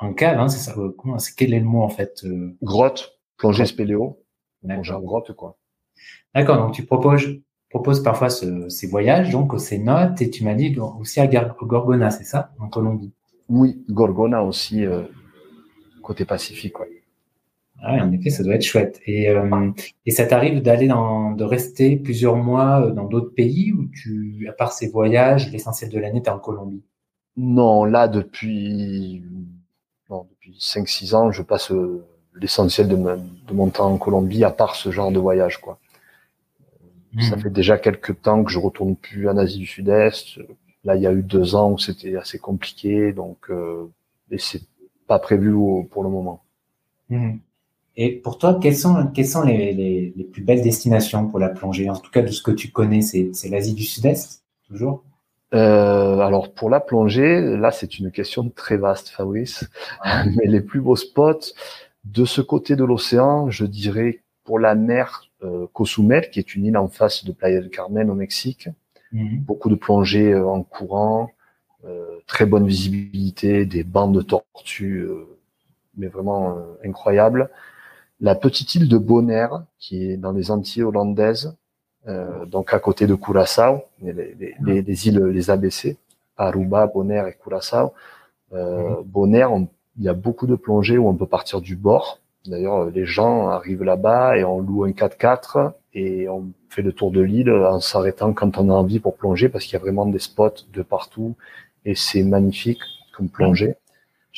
en cave, hein, c'est ça, comment, c'est quel est le mot, en fait? Euh? Grotte, plongée spéléo. Plongée en grotte, quoi. D'accord, donc tu proposes, proposes parfois ce, ces voyages, donc aux cénotes, et tu m'as dit aussi à Gorgona, c'est ça, en Colombie? Oui, Gorgona aussi, euh, côté Pacifique, ouais. Ah, en effet, ça doit être chouette. Et, euh, et ça t'arrive d'aller dans, de rester plusieurs mois euh, dans d'autres pays ou tu, à part ces voyages, l'essentiel de l'année, tu es en Colombie? Non, là, depuis, non, depuis 5-6 ans, je passe euh, l'essentiel de, de, mon temps en Colombie, à part ce genre de voyage, quoi. Ça hmm. fait déjà quelques temps que je retourne plus en Asie du Sud-Est. Là, il y a eu deux ans où c'était assez compliqué, donc, euh, et c'est pas prévu pour le moment. Hmm. Et pour toi, quelles sont, quelles sont les, les, les, plus belles destinations pour la plongée? En tout cas, de ce que tu connais, c'est l'Asie du Sud-Est, toujours? Euh, Alors, pour la plongée, là, c'est une question très vaste, Fabrice. Mais les plus beaux spots, de ce côté de l'océan, je dirais pour la mer euh, Cozumel, qui est une île en face de Playa del Carmen au Mexique. Mhm. Beaucoup de plongées euh, en courant, euh, très bonne visibilité, des bandes de tortues, mais vraiment incroyables la petite île de Bonaire, qui est dans les Antilles hollandaises, euh, donc à côté de Curaçao, les, les, les, les, îles, les ABC, Aruba, Bonaire et Curaçao. Euh, mhm. Bonaire, il y a beaucoup de plongées où on peut partir du bord. D'ailleurs, les gens arrivent là-bas et on loue un 4x4 et on fait le tour de l'île en s'arrêtant quand on a envie pour plonger parce qu'il y a vraiment des spots de partout et c'est magnifique comme plongée.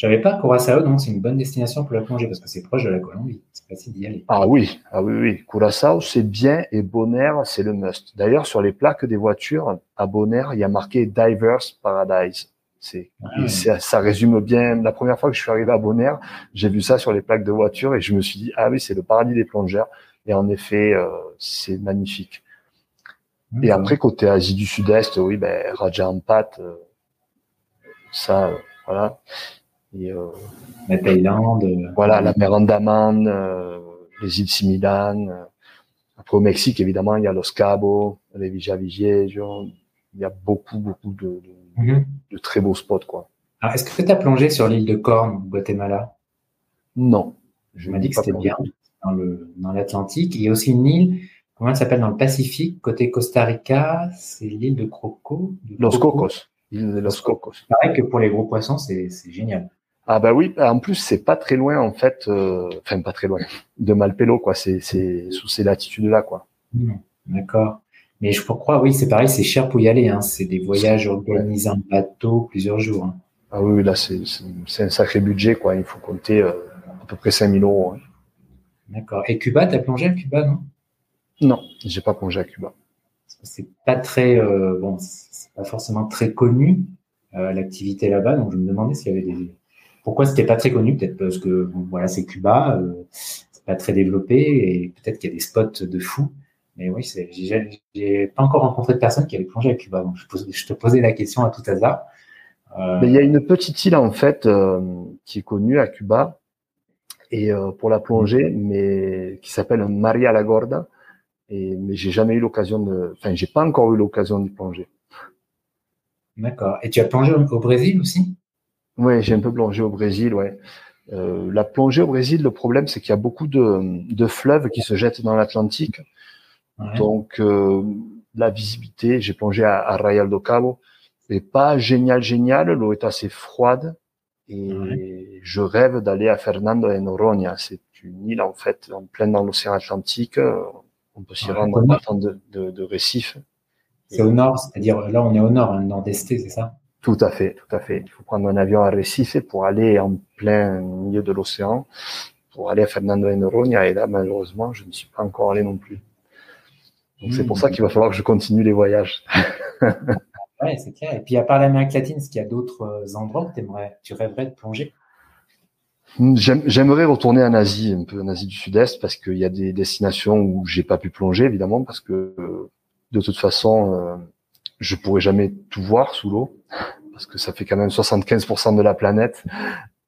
Je savais pas Curaçao, donc c'est une bonne destination pour la plongée parce que c'est proche de la Colombie. C'est facile d'y aller. Ah oui, ah oui, oui. Curaçao, c'est bien et Bonaire, c'est le must. D'ailleurs, sur les plaques des voitures, à Bonaire, il y a marqué Divers Paradise. C'est, ah ça résume bien. La première fois que je suis arrivé à Bonaire, j'ai vu ça sur les plaques de voiture et je me suis dit, ah oui, c'est le paradis des plongeurs. Et en effet, euh, c'est magnifique. Et après, côté Asie du Sud-Est, oui, ben, Raja Ampat, euh, ça, euh, voilà. Et, euh, la Thaïlande. Euh, voilà, la mer Andaman, euh, les îles Similan. Après au Mexique, évidemment, il y a Los Cabos, les Villavicencio. Il y a beaucoup, beaucoup de, de, mhm. de très beaux spots, quoi. Alors, est-ce que tu as plongé sur l'île de Corne, au Guatemala? Non. Je m'as dit que c'était bien dans le dans l'Atlantique. Il y a aussi une île, comment elle s'appelle dans le Pacifique, côté Costa Rica, c'est l'île de Croco. Los Cocos. L'île de Los Cocos. C'est pareil que pour les gros poissons, c'est génial. Ah bah oui, en plus c'est pas très loin en fait, euh, enfin pas très loin de Malpelo quoi, c'est c'est sous ces latitudes là quoi. D'accord. Mais je crois oui c'est pareil, c'est cher pour y aller, hein. c'est des voyages organisés en bateau plusieurs jours. Hein. Ah oui là c'est c'est un sacré budget quoi, il faut compter euh, à peu près 5000 euros. Hein. D'accord. Et Cuba, t'as plongé à Cuba non? Non, j'ai pas plongé à Cuba. C'est pas très euh, bon, c'est pas forcément très connu l'activité là-bas, donc je me demandais s'il y avait des pourquoi c'était pas très connu? Peut-être parce que bon, voilà, c'est Cuba, euh, c'est pas très développé et peut-être qu'il y a des spots de fou. Mais oui, j'ai pas encore rencontré de personne qui allait plonger à Cuba. Donc je, te posais la question à tout hasard. Euh... il y a une petite île en fait euh, qui est connue à Cuba et euh, pour la plongée, mais qui s'appelle Maria la Gorda. Et mais j'ai jamais eu l'occasion de, enfin j'ai pas encore eu l'occasion d'y plonger. D'accord. Et tu as plongé au Brésil aussi? Oui, j'ai un peu plongé au Brésil, ouais. Euh, la plongée au Brésil, le problème, c'est qu'il y a beaucoup de, de, fleuves qui se jettent dans l'Atlantique. Donc, euh, la visibilité, j'ai plongé à, à Rayal do Cabo, c'est pas génial, génial. L'eau est assez froide et je rêve d'aller à Fernando de Noronha. C'est une île en fait en pleine dans l'océan Atlantique. On peut s'y rendre en partant de, de, de Récif. C'est au nord, c'est-à-dire là on est au nord, hein, nord-est, c'est ça? Tout à fait, tout à fait. Il faut prendre un avion à Recife pour aller en plein milieu de l'océan, pour aller à Fernando de Noronha. Et là, malheureusement, je ne suis pas encore allé non plus. Donc c'est pour ça qu'il va falloir que je continue les voyages. ouais, c'est clair. Et puis à part l'Amérique latine, est-ce qu'il y a d'autres euh, endroits où aimerais, tu rêverais de plonger? J'aimerais retourner en Asie, un peu en Asie du Sud-Est, parce qu'il y a des destinations où j'ai pas pu plonger, évidemment, parce que de toute façon, euh, je pourrais jamais tout voir sous l'eau parce que ça fait quand même 75% de la planète,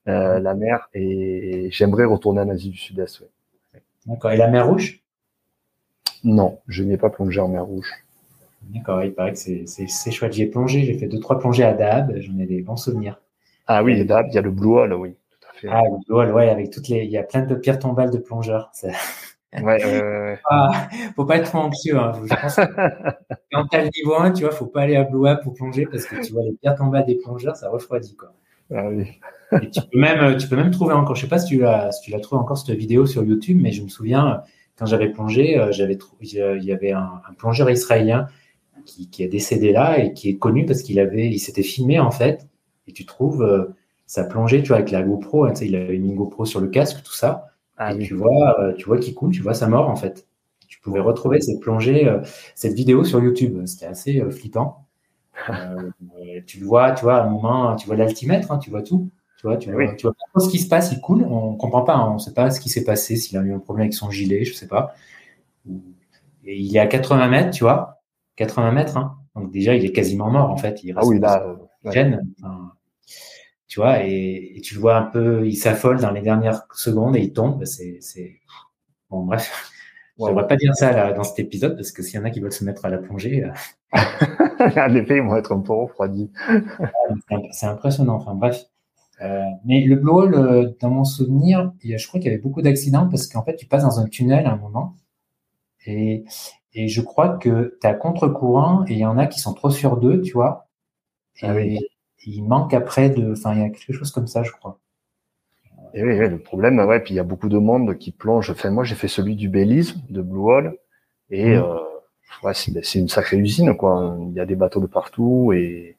euh, la mer, et j'aimerais retourner en Asie du Sud-Est. Ouais. D'accord. Et la mer Rouge? Non, je n'ai pas plongé en mer Rouge. D'accord, il paraît que c'est chouette. J'y ai plongé, j'ai fait deux trois plongées à Dahab, j'en ai des bons souvenirs. Ah oui, Dahab, il y a le Blue Hole, oui. Tout à fait. Ah, le Blue Hole, ouais, avec toutes les, il y a plein de pierres tombales de plongeurs. Ouais, euh... ah, faut pas être trop anxieux. Hein. Je pense quand t'as le niveau 1, tu vois, faut pas aller à Blue pour plonger parce que tu vois les pierres tombales des plongeurs, ça refroidit quoi. Ah tu peux même, tu peux même trouver encore, je sais pas si tu l'as, si tu l'as trouvé encore cette vidéo sur YouTube, mais je me souviens quand j'avais plongé, euh, j'avais il y avait un, plongeur israélien qui, qui, est décédé là et qui est connu parce qu'il avait, il s'était filmé en fait. Et tu trouves euh, sa plongée, tu vois, avec la GoPro, hein, il avait une GoPro sur le casque, tout ça. Ah et tu vois, euh, tu vois qu'il coule, tu vois sa mort en fait. Tu pouvais retrouver cette plongée, cette vidéo sur YouTube. C'était assez flippant. tu le vois, tu vois, à un moment, tu vois l'altimètre, hein, tu vois tout. Tu vois, tu, vois, pas ce qui se passe, il coule, on comprend pas, hein, on ne sait pas ce qui s'est passé, s'il a eu un problème avec son gilet, je sais pas. Et il est à 80 mètres, tu vois, 80 mètres, hein. donc déjà il est quasiment mort en fait. Il ah oui, là, euh, tu vois, et, tu le vois un peu, il s'affole dans les dernières secondes et il tombe. C'est, bon, bref. Je ne devrais pas dire ça là, dans cet épisode parce que s'il y en a qui veulent se mettre à la plongée. Euh... en effet, ils vont être un peu refroidis. c'est impressionnant. Enfin bref. Euh, mais le blow euh, dans mon souvenir, je crois qu'il y avait beaucoup d'accidents parce qu'en fait, tu passes dans un tunnel à un moment et, et je crois que tu à contre-courant et il y en a qui sont trop sur deux, tu vois. Et, ah il manque après de. Enfin, il y a quelque chose comme ça, je crois. Et oui, le problème, ouais, puis il y a beaucoup de monde qui plonge. Enfin, moi, j'ai fait celui du Belize, de Blue Hole, et mmh. euh, ouais, c'est une sacrée usine, quoi. Il y a des bateaux de partout, et,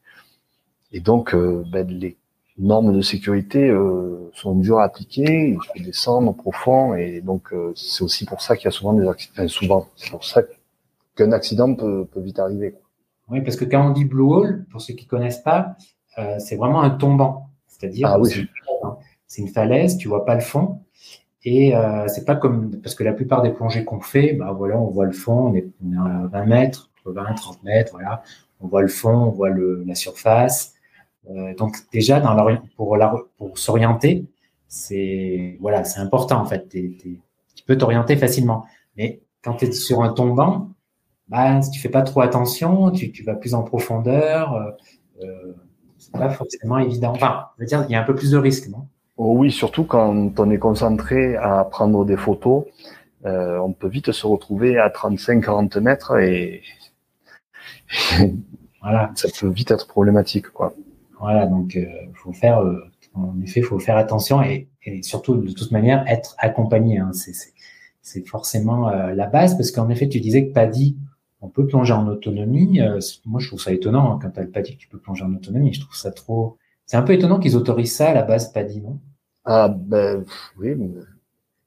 et donc, euh, ben, les normes de sécurité euh, sont dures à appliquer, il faut descendre profond et donc euh, c'est aussi pour ça qu'il y a souvent des accidents. Enfin, souvent, c'est pour ça qu'un accident peut, peut vite arriver. Oui, parce que quand on dit blue hole, pour ceux qui connaissent pas, euh, c'est vraiment un tombant, c'est-à-dire ah, oui. c'est une falaise, tu vois pas le fond. Et euh, c'est pas comme parce que la plupart des plongées qu'on fait, bah voilà, on voit le fond, on est, à 20 mètres, 20, 30 mètres, voilà, on voit le fond, on voit le, la surface, euh, donc déjà dans pour, pour s'orienter, c'est voilà, c'est important en fait. tu peux t'orienter facilement, mais quand tu es sur un tombant, bah, si tu fais pas trop attention, tu, tu vas plus en profondeur. Euh c'est pas forcément évident. Enfin, je veux dire, il y a un peu plus de risques, non? Oh Oui, surtout quand on est concentré à prendre des photos, euh, on peut vite se retrouver à 35-40 mètres et voilà, ça peut vite être problématique, quoi. Voilà, donc euh, faut faire, euh, en effet, faut faire attention et, surtout de toute manière être accompagné. Hein, c'est forcément euh, la base parce qu'en effet, tu disais que PADI, on peut plonger en autonomie. moi, je trouve ça étonnant hein, quand tu as le PADI que tu peux plonger en autonomie. Je trouve ça trop. C'est un peu étonnant qu'ils autorisent ça à la base PADI, non? Ah ben oui.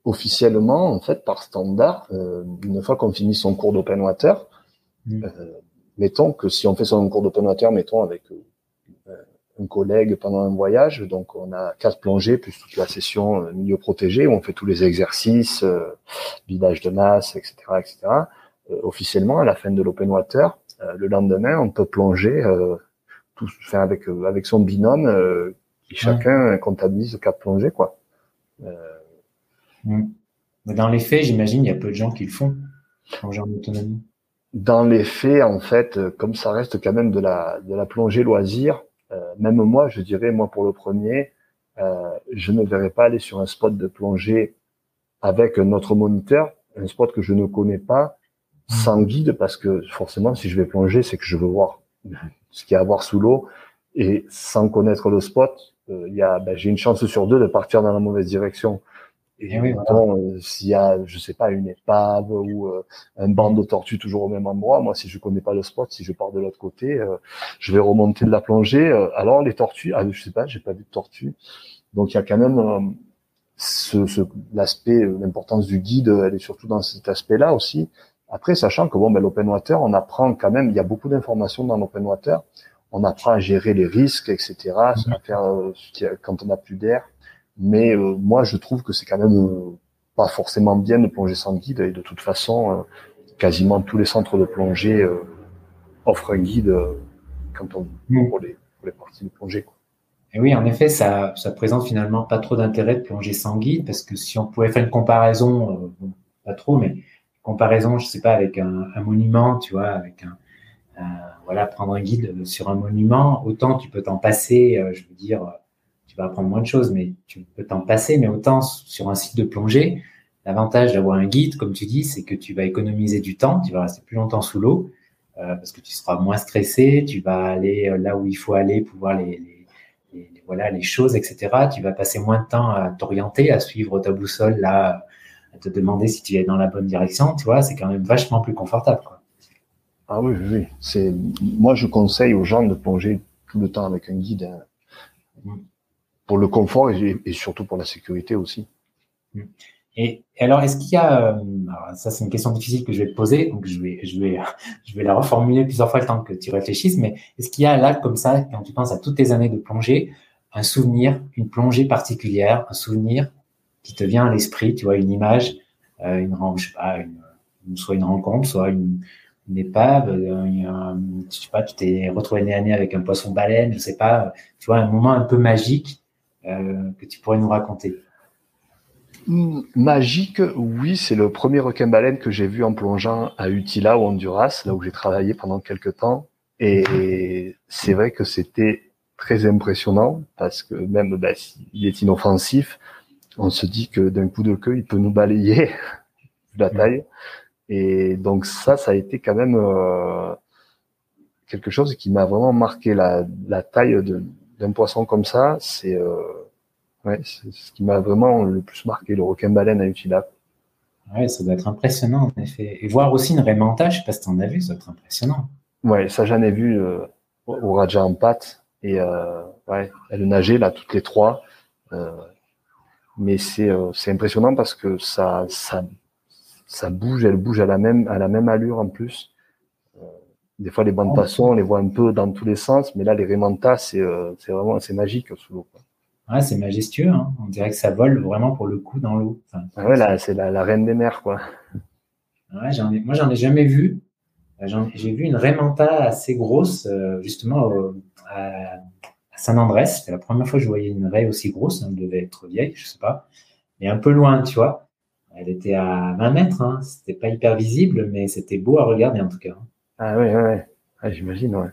Officiellement, en fait, par standard, une fois qu'on finit son cours d'open water, mmh. mettons que si on fait son cours d'open water, mettons avec un collègue pendant un voyage. Donc, on a quatre plongées plus toute la session euh, milieu protégé où on fait tous les exercices, euh, vidage de masse, etc., etc. Euh, officiellement, à la fin de l'open water, le lendemain, on peut plonger tout, enfin, avec avec son binôme qui chacun comptabilise quatre plongées, quoi. Mmh. Dans les faits, j'imagine, il y a peu de gens qui le font, plonger en autonomie. Dans les faits, en fait, comme ça reste quand même de la de la plongée loisir, euh, même moi, je dirais, moi pour le premier, euh, je ne verrais pas aller sur un spot de plongée avec notre moniteur, un spot que je ne connais pas, sans guide, parce que forcément, si je vais plonger, c'est que je veux voir ce qu'il y a à voir sous l'eau. Et sans connaître le spot, euh, il y a, ben, j'ai une chance sur deux de partir dans la mauvaise direction. Et, eh euh, s'il y a, je sais pas, une épave ou euh, un banc de tortues toujours au même endroit, moi, si je connais pas le spot, si je pars de l'autre côté, euh, je vais remonter de la plongée. alors les tortues, ah, je sais pas, j'ai pas vu de tortues. Donc il y a quand même ce, ce l'aspect, l'importance du guide, elle est surtout dans cet aspect-là aussi. Après, sachant que bon, ben, l'open water, on apprend quand même, il y a beaucoup d'informations dans l'open water. On apprend à gérer les risques, etc. À faire quand on n'a plus d'air mais euh, moi, je trouve que c'est quand même euh, pas forcément bien de plonger sans guide. Et de toute façon, euh, quasiment tous les centres de plongée offrent un guide quand on mmh. pour les, pour les parties de plongée. Quoi. Et oui, en effet, ça, ça présente finalement pas trop d'intérêt de plonger sans guide parce que si on pouvait faire une comparaison, pas trop, mais comparaison, je sais pas, avec un, un monument, tu vois, avec un, voilà, prendre un guide sur un monument, autant tu peux t'en passer, je veux dire, tu vas apprendre moins de choses, mais tu peux t'en passer. Mais autant sur un site de plongée, l'avantage d'avoir un guide, comme tu dis, c'est que tu vas économiser du temps, tu vas rester plus longtemps sous l'eau, euh, parce que tu seras moins stressé, tu vas aller euh, là où il faut aller pour voir les, voilà, les choses, etc. Tu vas passer moins de temps à t'orienter, à suivre ta boussole, là, à te demander si tu es dans la bonne direction, tu vois, c'est quand même vachement plus confortable. Quoi. Ah oui, oui, C'est, moi, je conseille aux gens de plonger tout le temps avec un guide hein, mm. pour le confort et, surtout pour la sécurité aussi. Mm. Et, alors, est-ce qu'il y a, euh, ça c'est une question difficile que je vais te poser, donc je vais, je vais, je vais la reformuler plusieurs fois le temps que tu réfléchisses, mais est-ce qu'il y a là, comme ça, quand tu penses à toutes tes années de plongée, un souvenir, une plongée particulière, un souvenir qui te vient à l'esprit, tu vois, une image, euh, une, je sais pas, soit une rencontre, soit une, épave, euh, je sais pas, tu t'es retrouvé nez à avec un poisson baleine, je sais pas, tu vois, un moment un peu magique euh, que tu pourrais nous raconter. Hmm, magique, oui, c'est le premier requin-baleine que j'ai vu en plongeant à Utila, au Honduras, là où j'ai travaillé pendant quelques temps. Et c'est vrai que c'était très impressionnant parce que même ben, s'il est inoffensif, on se dit que d'un coup de queue, il peut nous balayer la taille. Et donc ça, ça a été quand même euh, quelque chose qui m'a vraiment marqué. La, la taille d'un poisson comme ça, c'est euh, Ouais, ce qui m'a vraiment le plus marqué, le requin-baleine à Utila. Ouais, ça doit être impressionnant, en effet. Et voir aussi une rémanta, je sais pas si tu en as vu, ça doit être impressionnant. Ouais, ça j'en ai vu euh, au Raja en pâte. Et euh, ouais, elle nageait là, toutes les trois. Euh, mais c'est euh, c'est impressionnant parce que ça, ça, ça bouge, elle bouge à la même, à la même allure en plus. Euh, des fois, les bandes oh. passants, on les voit un peu dans tous les sens, mais là, les rémantas, c'est c'est vraiment c'est magique sous l'eau. Ouais, c'est majestueux. Hein. On dirait que ça vole vraiment pour le coup dans l'eau. Enfin, ouais, là, c'est la, reine des mers, quoi. Ouais, j'en ai, moi, j'en ai jamais vu. Euh, j'ai vu une raimanta assez grosse, euh, justement, à, Saint-André. C'était la première fois que je voyais une raie aussi grosse. Elle devait être vieille, je sais pas. Mais un peu loin, tu vois. Elle était à 20 mètres. Hein. C'était pas hyper visible, mais c'était beau à regarder en tout cas. Ah ouais, ouais, ouais. Ah, j'imagine, ouais.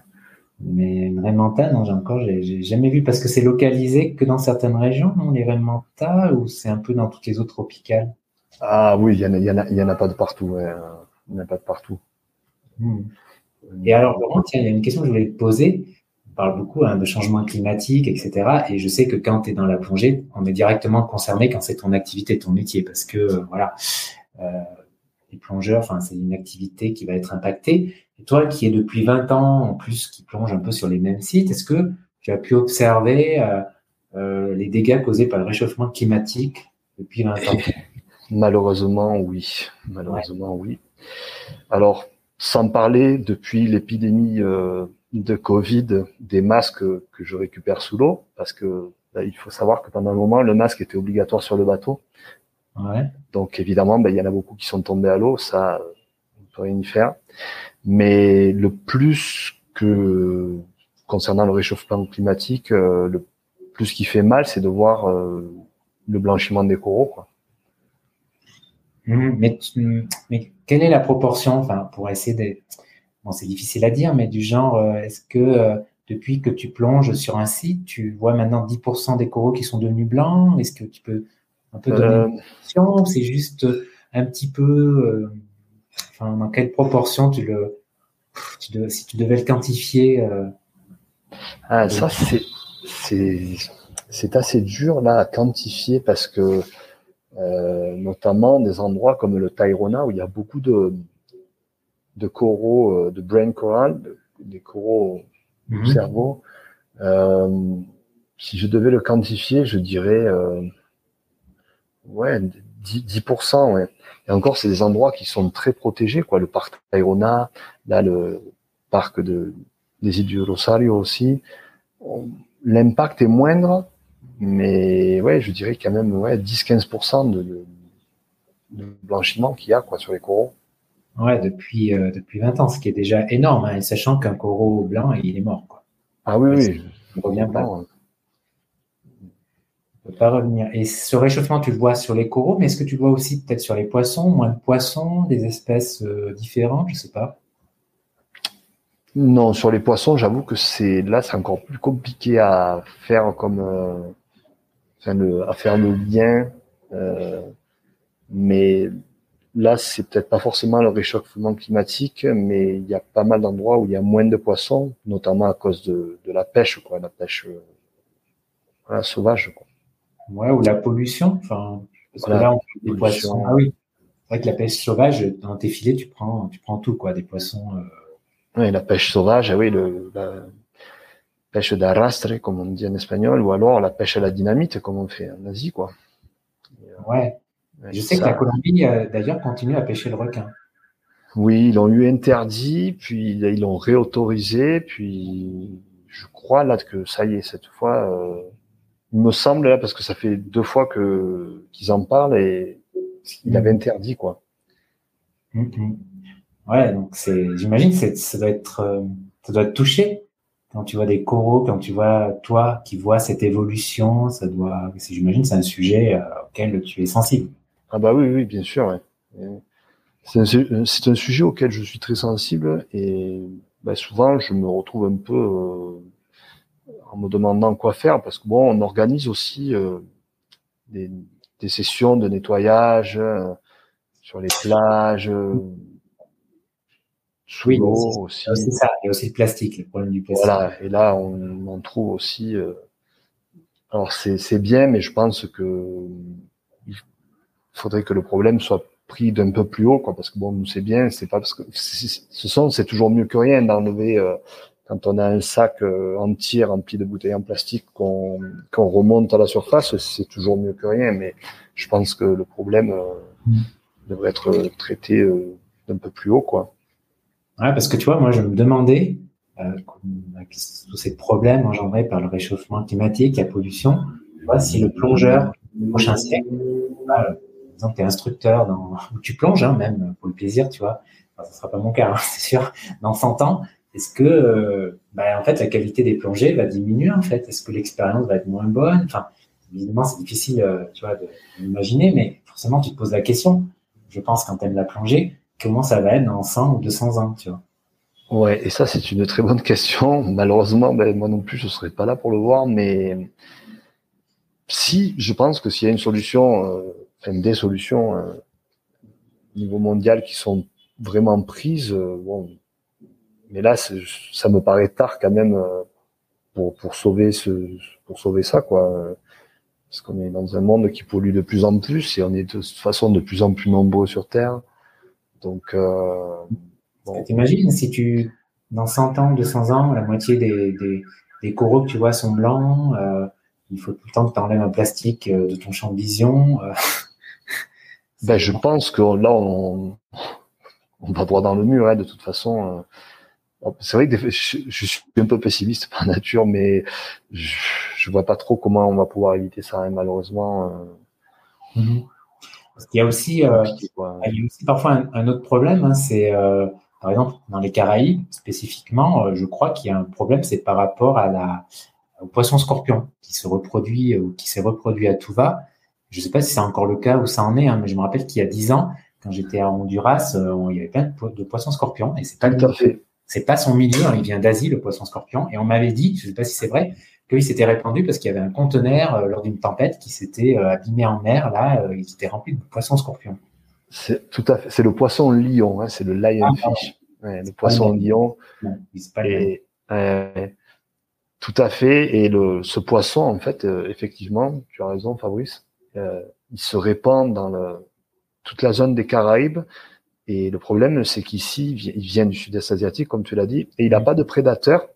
Mais une raimanta, non, j'ai encore, j'ai jamais vu parce que c'est localisé que dans certaines régions, non, les raimentas, ou c'est un peu dans toutes les autres tropicales? Ah oui, il y en a, il y en a, il y en a pas de partout. Il n'y en a pas de partout. Hmm. Et alors, Laurent, tiens, il y a une question que je voulais te poser. On parle beaucoup hein, de changement climatique, etc. Et je sais que quand tu es dans la plongée, on est directement concerné quand c'est ton activité, ton métier, parce que euh, voilà, euh, les plongeurs, enfin, c'est une activité qui va être impactée. Et toi, qui es depuis 20 ans en plus, qui plonge un peu sur les mêmes sites, est-ce que tu as pu observer euh, euh, les dégâts causés par le réchauffement climatique depuis 20 ans? Malheureusement, oui. Malheureusement, oui. Alors, sans parler depuis l'épidémie euh, de Covid, des masques que je récupère sous l'eau, parce que bah, il faut savoir que pendant un moment, le masque était obligatoire sur le bateau. Ouais. Donc évidemment, ben, il y en a beaucoup qui sont tombés à l'eau, ça, on peut rien y faire. Mais le plus que concernant le réchauffement climatique, euh, le plus qui fait mal, c'est de voir euh, le blanchiment des coraux. Quoi. Mmh, mais, mais quelle est la proportion, enfin, pour essayer de, bon, c'est difficile à dire, mais du genre, euh, est-ce que depuis que tu plonges sur un site, tu vois maintenant 10% des coraux qui sont devenus blancs? Est-ce que tu peux un peu donner une C'est juste un petit peu dans quelle proportion tu le, si tu devais le quantifier euh, Ah, ça c'est c'est assez dur là à quantifier parce que euh, notamment des endroits comme le Tairona où il y a beaucoup de de coraux, euh, de brain coral, des coraux du mhm. cerveau. si je devais le quantifier, je dirais ouais 10%, 10% ouais. Et encore, c'est des endroits qui sont très protégés, quoi. Le parc Tayrona, là, le parc de, des îles du Rosario aussi. L'impact est moindre, mais ouais, je dirais quand même ouais, 10-15% de, de, de, blanchiment qu'il y a quoi, sur les coraux. Ouais, depuis, euh, depuis 20 ans, ce qui est déjà énorme, hein, sachant qu'un coraux blanc, il est mort. Quoi. Ah oui, oui. Il revient pas peut pas revenir. Et ce réchauffement, tu le vois sur les coraux, mais est-ce que tu le vois aussi peut-être sur les poissons, moins de poissons, des espèces euh, différentes, je sais pas. Non, sur les poissons, j'avoue que c'est là, c'est encore plus compliqué à faire comme, euh, enfin, le, à faire le lien. Euh, mais là, c'est peut-être pas forcément le réchauffement climatique, mais il y a pas mal d'endroits où il y a moins de poissons, notamment à cause de, de la pêche, quoi, la pêche voilà, sauvage. Quoi. Ouais, ou la pollution. Enfin, parce que là, on fait des poissons. Ah oui. C'est vrai que la pêche sauvage, dans tes filets, tu prends, tu prends tout, quoi. Des poissons. Euh... Oui, la pêche sauvage, ah oui, le, la pêche d'arrastre, comme on dit en espagnol, ou alors la pêche à la dynamite, comme on fait en Asie, quoi. Ouais. Je sais que la Colombie, euh, d'ailleurs, continue à pêcher le requin. Oui, ils l'ont eu interdit, puis ils l'ont réautorisé, puis je crois là que ça y est, cette fois, euh, il me semble là, parce que ça fait deux fois que qu'ils en parlent et il avait mm. interdit quoi. Mm-hmm. Ouais, donc c'est, j'imagine, ça doit être, euh, ça doit être touché quand tu vois des coraux, quand tu vois toi qui vois cette évolution, ça doit, j'imagine, c'est un sujet euh, auquel tu es sensible. Ah bah oui, oui, bien sûr. Ouais. C'est un, sujet auquel je suis très sensible et bah, souvent je me retrouve un peu euh, en me demandant quoi faire parce que bon, on organise aussi euh, des, des, sessions de nettoyage euh, sur les plages. Euh, oui, l'eau aussi. C'est ça, il y a aussi le plastique, le problème du plastique. Voilà, et là on en trouve aussi. alors c'est bien, mais je pense que il faudrait que le problème soit pris d'un peu plus haut, quoi, parce que bon, nous c'est bien, c'est pas parce que ce sont, c'est toujours mieux que rien d'enlever euh, quand on a un sac euh, entier rempli de bouteilles en plastique qu'on qu'on remonte à la surface, c'est toujours mieux que rien. Mais je pense que le problème euh, mm. devrait être traité euh, d'un peu plus haut, quoi. Ouais, parce que tu vois, moi je me demandais tous ces problèmes engendrés par le réchauffement climatique, la pollution, tu vois, si le plongeur du prochain siècle exemple, tu es instructeur dans, où tu plonges, hein, même pour le plaisir, tu vois. Ce sera pas mon cas, hein, c'est sûr. Dans 100 ans, est-ce que, euh, bah, en fait, la qualité des plongées va diminuer, en fait? Est-ce que l'expérience va être moins bonne? Enfin, évidemment, c'est difficile, euh, tu vois, d'imaginer, mais forcément, tu te poses la question. Je pense, quand tu aimes la plongée, comment ça va être dans 100 ou 200 ans, tu vois Ouais, et ça, c'est une très bonne question. Malheureusement, ben, moi non plus, je serais pas là pour le voir, mais si, je pense que s'il y a une solution, euh, des solutions euh, au niveau mondial qui sont vraiment prises. Euh, bon, mais là, ça me paraît tard quand même euh, pour pour sauver ce pour sauver ça quoi. Parce qu'on est dans un monde qui pollue de plus en plus et on est de toute façon de plus en plus nombreux sur Terre. Donc, euh, bon. t'imagines si tu dans 100 ans, 200 ans, la moitié des, des, des coraux que tu vois sont blancs. Euh, il faut tout le temps que tu enlèves un plastique de ton champ de vision. Ben, je pense que là, on, on va droit dans le mur, hein, de toute façon. Euh. C'est vrai que je, je, suis un peu pessimiste par nature, mais je, je vois pas trop comment on va pouvoir éviter ça, hein, malheureusement. Euh. Il y a aussi, euh, il y a aussi parfois un, autre problème, hein, c'est euh, par exemple dans les Caraïbes spécifiquement, euh, je crois qu'il y a un problème, c'est par rapport à la au poisson scorpion qui se reproduit ou qui s'est reproduit à tout va je ne sais pas si c'est encore le cas ou ça en est, hein, mais je me rappelle qu'il y a dix ans, quand j'étais à Honduras, euh, il y avait plein de, poissons scorpions et c'est pas fait. C'est pas son milieu, hein, il vient d'Asie, le poisson scorpion, et on m'avait dit, je ne sais pas si c'est vrai, qu'il s'était répandu parce qu'il y avait un conteneur euh, lors d'une tempête qui s'était euh, abîmé en mer là, et qui était rempli de poissons scorpions. C'est tout à fait, c'est le poisson lion, hein, c'est le lionfish, ah, le poisson lion. pas et, tout à fait, et le, ce poisson en fait, effectivement, tu as raison, Fabrice euh, il se répand dans le, toute la zone des Caraïbes. Et le problème, c'est qu'ici, il vient du sud-est asiatique, comme tu l'as dit, et il n'a pas de prédateur.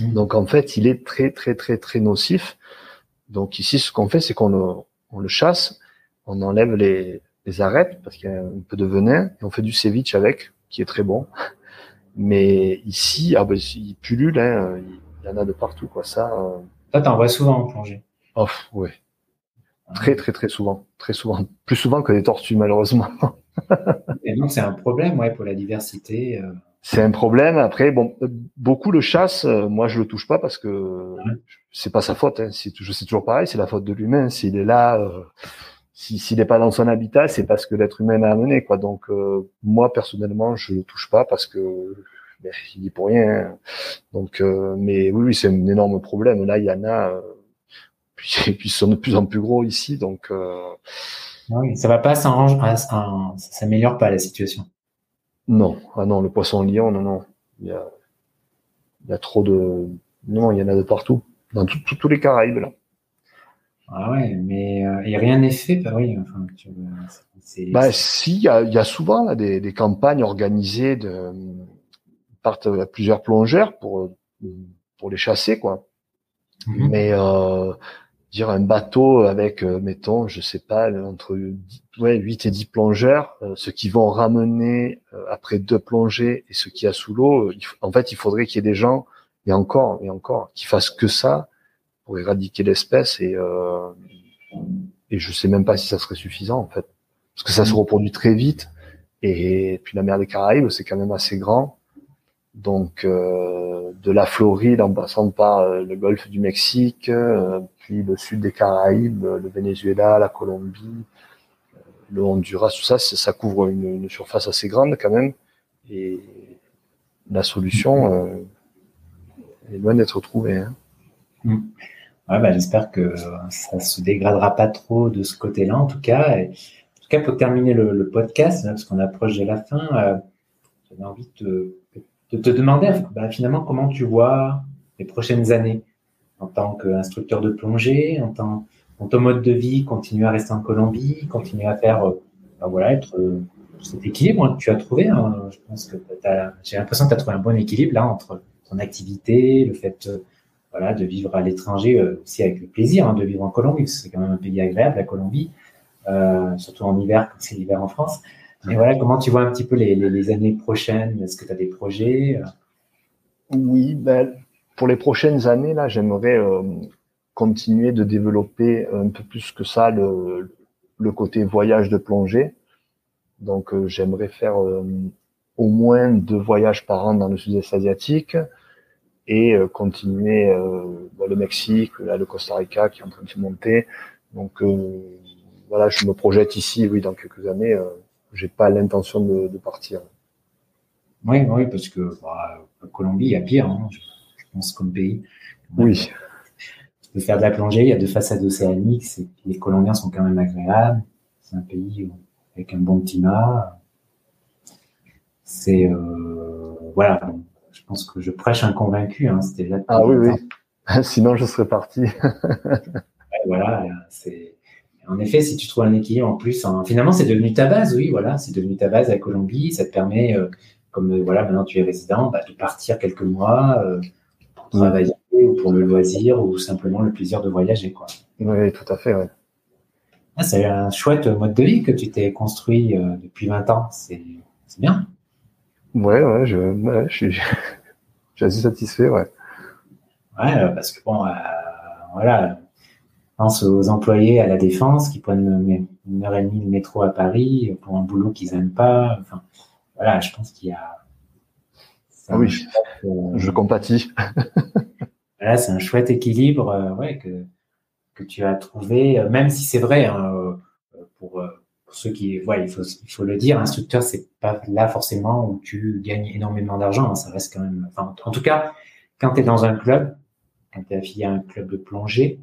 Mmh. Donc en fait, il est très très très très nocif. Donc ici, ce qu'on fait, c'est qu'on le, on le chasse, on enlève les, les arêtes parce qu'il y a un peu de venin et on fait du ceviche avec, qui est très bon. Mais ici, ah ben, il pullule, hein, il y en a de partout quoi. Ça. Euh... Toi, t'en vois souvent en plongée. Oh ouais, Très, très, très souvent. Très souvent. Plus souvent que les tortues, malheureusement. Et donc, c'est un problème, ouais, pour la diversité. Euh. C'est un problème. Après, bon, beaucoup le chassent. Euh, moi, je le touche pas parce que c'est pas sa faute. Hein. C'est toujours pareil. C'est la faute de l'humain. S'il est là, euh, s'il n'est pas dans son habitat, c'est parce que l'être humain l'a amené, quoi. Donc, moi, personnellement, je le touche pas parce que ben, il dit pour rien. Hein. Donc, mais oui, oui, c'est un énorme problème. Là, il y en a et puis ils sont de plus en plus gros ici, donc. Euh... Oui, ça va pas ça s'améliore pas la situation. Non, ah non, le poisson lion, non, non, il y a, il y a trop de, non, il y en a de partout, dans tous les Caraïbes là. Ah ouais, mais euh, et rien n'est fait, bah oui. Enfin, bah si, il y a, souvent là, des, campagnes organisées de à plusieurs plongeurs pour pour les chasser quoi. Mhm. Mais euh, dire un bateau avec, euh, mettons, je sais pas, entre ouais, 8 et 10 plongeurs, euh, ceux qui vont ramener euh, après deux plongées et ceux qui a sous l'eau, en fait, il faudrait qu'il y ait des gens, et encore, et encore, qui fassent que ça pour éradiquer l'espèce et et je sais même pas si ça serait suffisant en fait, parce que ça se mhm. reproduit très vite et puis la mer des Caraïbes c'est quand même assez grand, donc de la Floride en passant par le golfe du Mexique, puis le sud des Caraïbes, le Venezuela, la Colombie, le Honduras, tout ça, ça couvre une, surface assez grande quand même. Et la solution euh, est loin d'être trouvée. Hein. Mm. bah, J'espère que ça se dégradera pas trop de ce côté-là, en tout cas. en tout cas, pour terminer le, podcast, parce qu'on approche de la fin, euh, j'avais envie de, te demander bah, finalement comment tu vois les prochaines années en tant qu'instructeur de plongée, en tant dans ton mode de vie, continuer à rester en Colombie, continuer à faire, euh, ben voilà, euh, cet équilibre que tu as trouvé. Hein. Je pense que j'ai l'impression que tu as trouvé un bon équilibre là entre ton activité, le fait euh, voilà, de vivre à l'étranger aussi avec le plaisir hein, de vivre en Colombie, c'est quand même un pays agréable, la Colombie, surtout en hiver quand c'est l'hiver en France. Et voilà, comment tu vois un petit peu les, les années prochaines? Est-ce que tu as des projets? Oui, ben, pour les prochaines années, là, j'aimerais euh, continuer de développer un peu plus que ça le, le côté voyage de plongée. Donc, euh, j'aimerais faire euh, au moins deux voyages par an dans le sud-est asiatique et continuer bah, le Mexique, là, le Costa Rica qui est en train de se monter. Donc, voilà, je me projette ici, oui, dans quelques années. J'ai pas l'intention de, de, partir. Oui, oui, parce que bah, Colombie, il y a pire. Hein comme pays. Oui. Peux faire de la plongée, il y a deux façades océaniques, les Colombiens sont quand même agréables, c'est un pays avec un bon climat. C'est euh, voilà, je pense que je prêche un convaincu. Hein, c'était ah oui, oui. Sinon, je serais parti. voilà, c'est. En effet, si tu trouves un équilibre en plus, finalement, c'est devenu ta base, oui, voilà, c'est devenu ta base à Colombie. Ça te permet, euh, comme euh, voilà, maintenant tu es résident, bah, de partir quelques mois, travailler ou pour le loisir ou simplement le plaisir de voyager. Quoi. Oui, tout à fait. Ouais. Ah, c'est un chouette mode de vie que tu t'es construit euh, depuis 20 ans. C'est bien. Ouais, ouais, je, je, suis, assez satisfait, ouais. Ouais, euh, parce que bon, euh, voilà, pense aux employés à la défense qui prennent une heure et demie le métro à Paris pour un boulot qu'ils n'aiment pas. Enfin, voilà, je pense qu'il y a ah oui, je compatis. Là, c'est un chouette équilibre euh, ouais, que, que tu as trouvé, euh, même si c'est vrai, hein, euh, pour, pour, ceux qui, ouais, il faut, il faut le dire, instructeur, c'est pas là forcément où tu gagnes énormément d'argent, hein, ça reste quand même, enfin, en tout cas, quand tu es dans un club, quand tu es affilié à un club de plongée,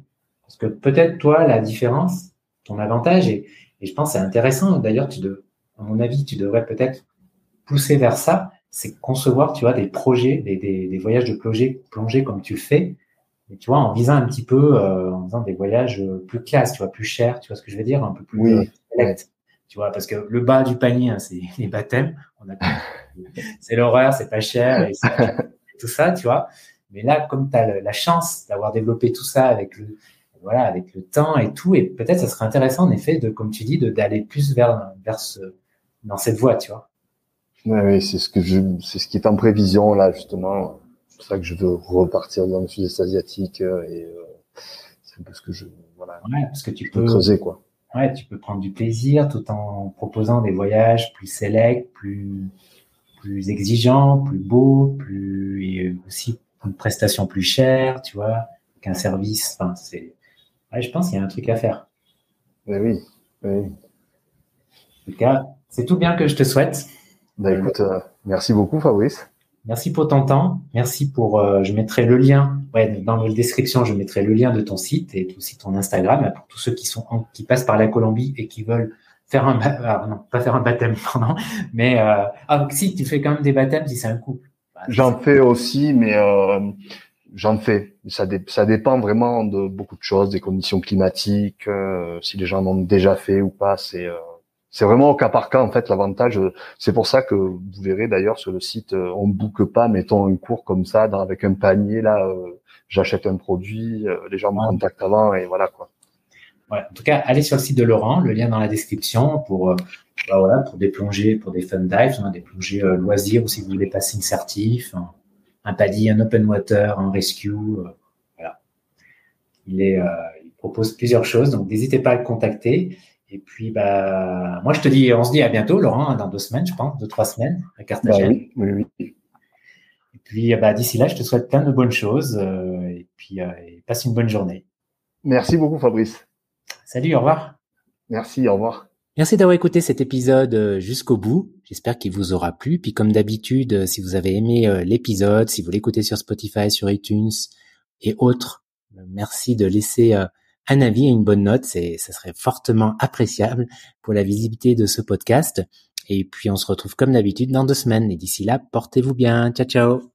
parce que peut-être toi, la différence, ton avantage, et, et je pense c'est intéressant, d'ailleurs, tu de, à mon avis, tu devrais peut-être pousser vers ça, c'est concevoir, tu vois, des projets, des, des, des, voyages de plongée, plongée comme tu le fais, tu vois, en visant un petit peu, euh, en faisant des voyages euh, plus classe, tu vois, plus chers, tu vois ce que je veux dire, un peu plus oui, euh, tu vois, parce que le bas du panier, hein, c'est les baptêmes, c'est l'horreur, c'est pas cher, et, tout ça, tu vois. Mais là, comme tu as la chance d'avoir développé tout ça avec le, voilà, avec le temps et tout, et peut-être ça serait intéressant en effet de, comme tu dis, d'aller plus vers, vers ce, dans cette voie, tu vois. Oui, c'est ce que je, c'est ce qui est en prévision là justement. C'est pour ça que je veux repartir dans le sud-est asiatique euh, et euh, c'est un peu ce que je, voilà, ouais, parce que tu peux creuser quoi. Ouais, tu peux prendre du plaisir tout en proposant des voyages plus sélects, plus plus exigeants, plus beaux, plus et aussi une prestation plus chère, tu vois, qu'un service. Enfin, c'est, ouais, je pense qu'il y a un truc à faire. Mais oui, oui. En tout cas, c'est tout bien que je te souhaite. Bah, écoute, euh, merci beaucoup Fabrice. Merci pour ton temps. Merci pour. Euh, je mettrai le lien. Ouais, dans la description, je mettrai le lien de ton site et aussi ton Instagram pour tous ceux qui sont qui passent par la Colombie et qui veulent faire un ah, non pas faire un baptême pardon, mais euh, ah si tu fais quand même des baptêmes si c'est un couple. Bah, J'en fais aussi, mais j'en fais. Ça, ça dépend vraiment de beaucoup de choses, des conditions climatiques, euh, si les gens en ont déjà fait ou pas. C'est euh, c'est vraiment au cas par cas en fait l'avantage. C'est pour ça que vous verrez d'ailleurs sur le site, euh, on boucle pas, mettons un cours comme ça dans, avec un panier là. J'achète un produit, les gens me contactent avant et voilà quoi. Ouais, en tout cas, allez sur le site de Laurent, le lien dans la description pour bah voilà pour des plongées, pour des fun dives, hein, des plongées loisirs ou si vous voulez passer une certif. Hein un paddy, un open water, un rescue. Euh, voilà. Il, est, euh, il propose plusieurs choses, donc n'hésitez pas à le contacter. Et puis, bah, moi, je te dis, on se dit à bientôt, Laurent, dans deux semaines, je pense, deux, trois semaines, à Carthagène. Bah oui, oui, oui. Et puis, bah, d'ici là, je te souhaite plein de bonnes choses euh, et puis passe une bonne journée. Merci beaucoup, Fabrice. Salut, au revoir. Merci, au revoir. Merci d'avoir écouté cet épisode euh, jusqu'au bout. J'espère qu'il vous aura plu. Puis comme d'habitude, euh, si vous avez aimé euh, l'épisode, si vous l'écoutez sur Spotify, sur iTunes et autres, merci de laisser un avis et une bonne note. C'est, ça serait fortement appréciable pour la visibilité de ce podcast. Et puis on se retrouve comme d'habitude dans deux semaines. Et d'ici là, portez-vous bien. Ciao, ciao.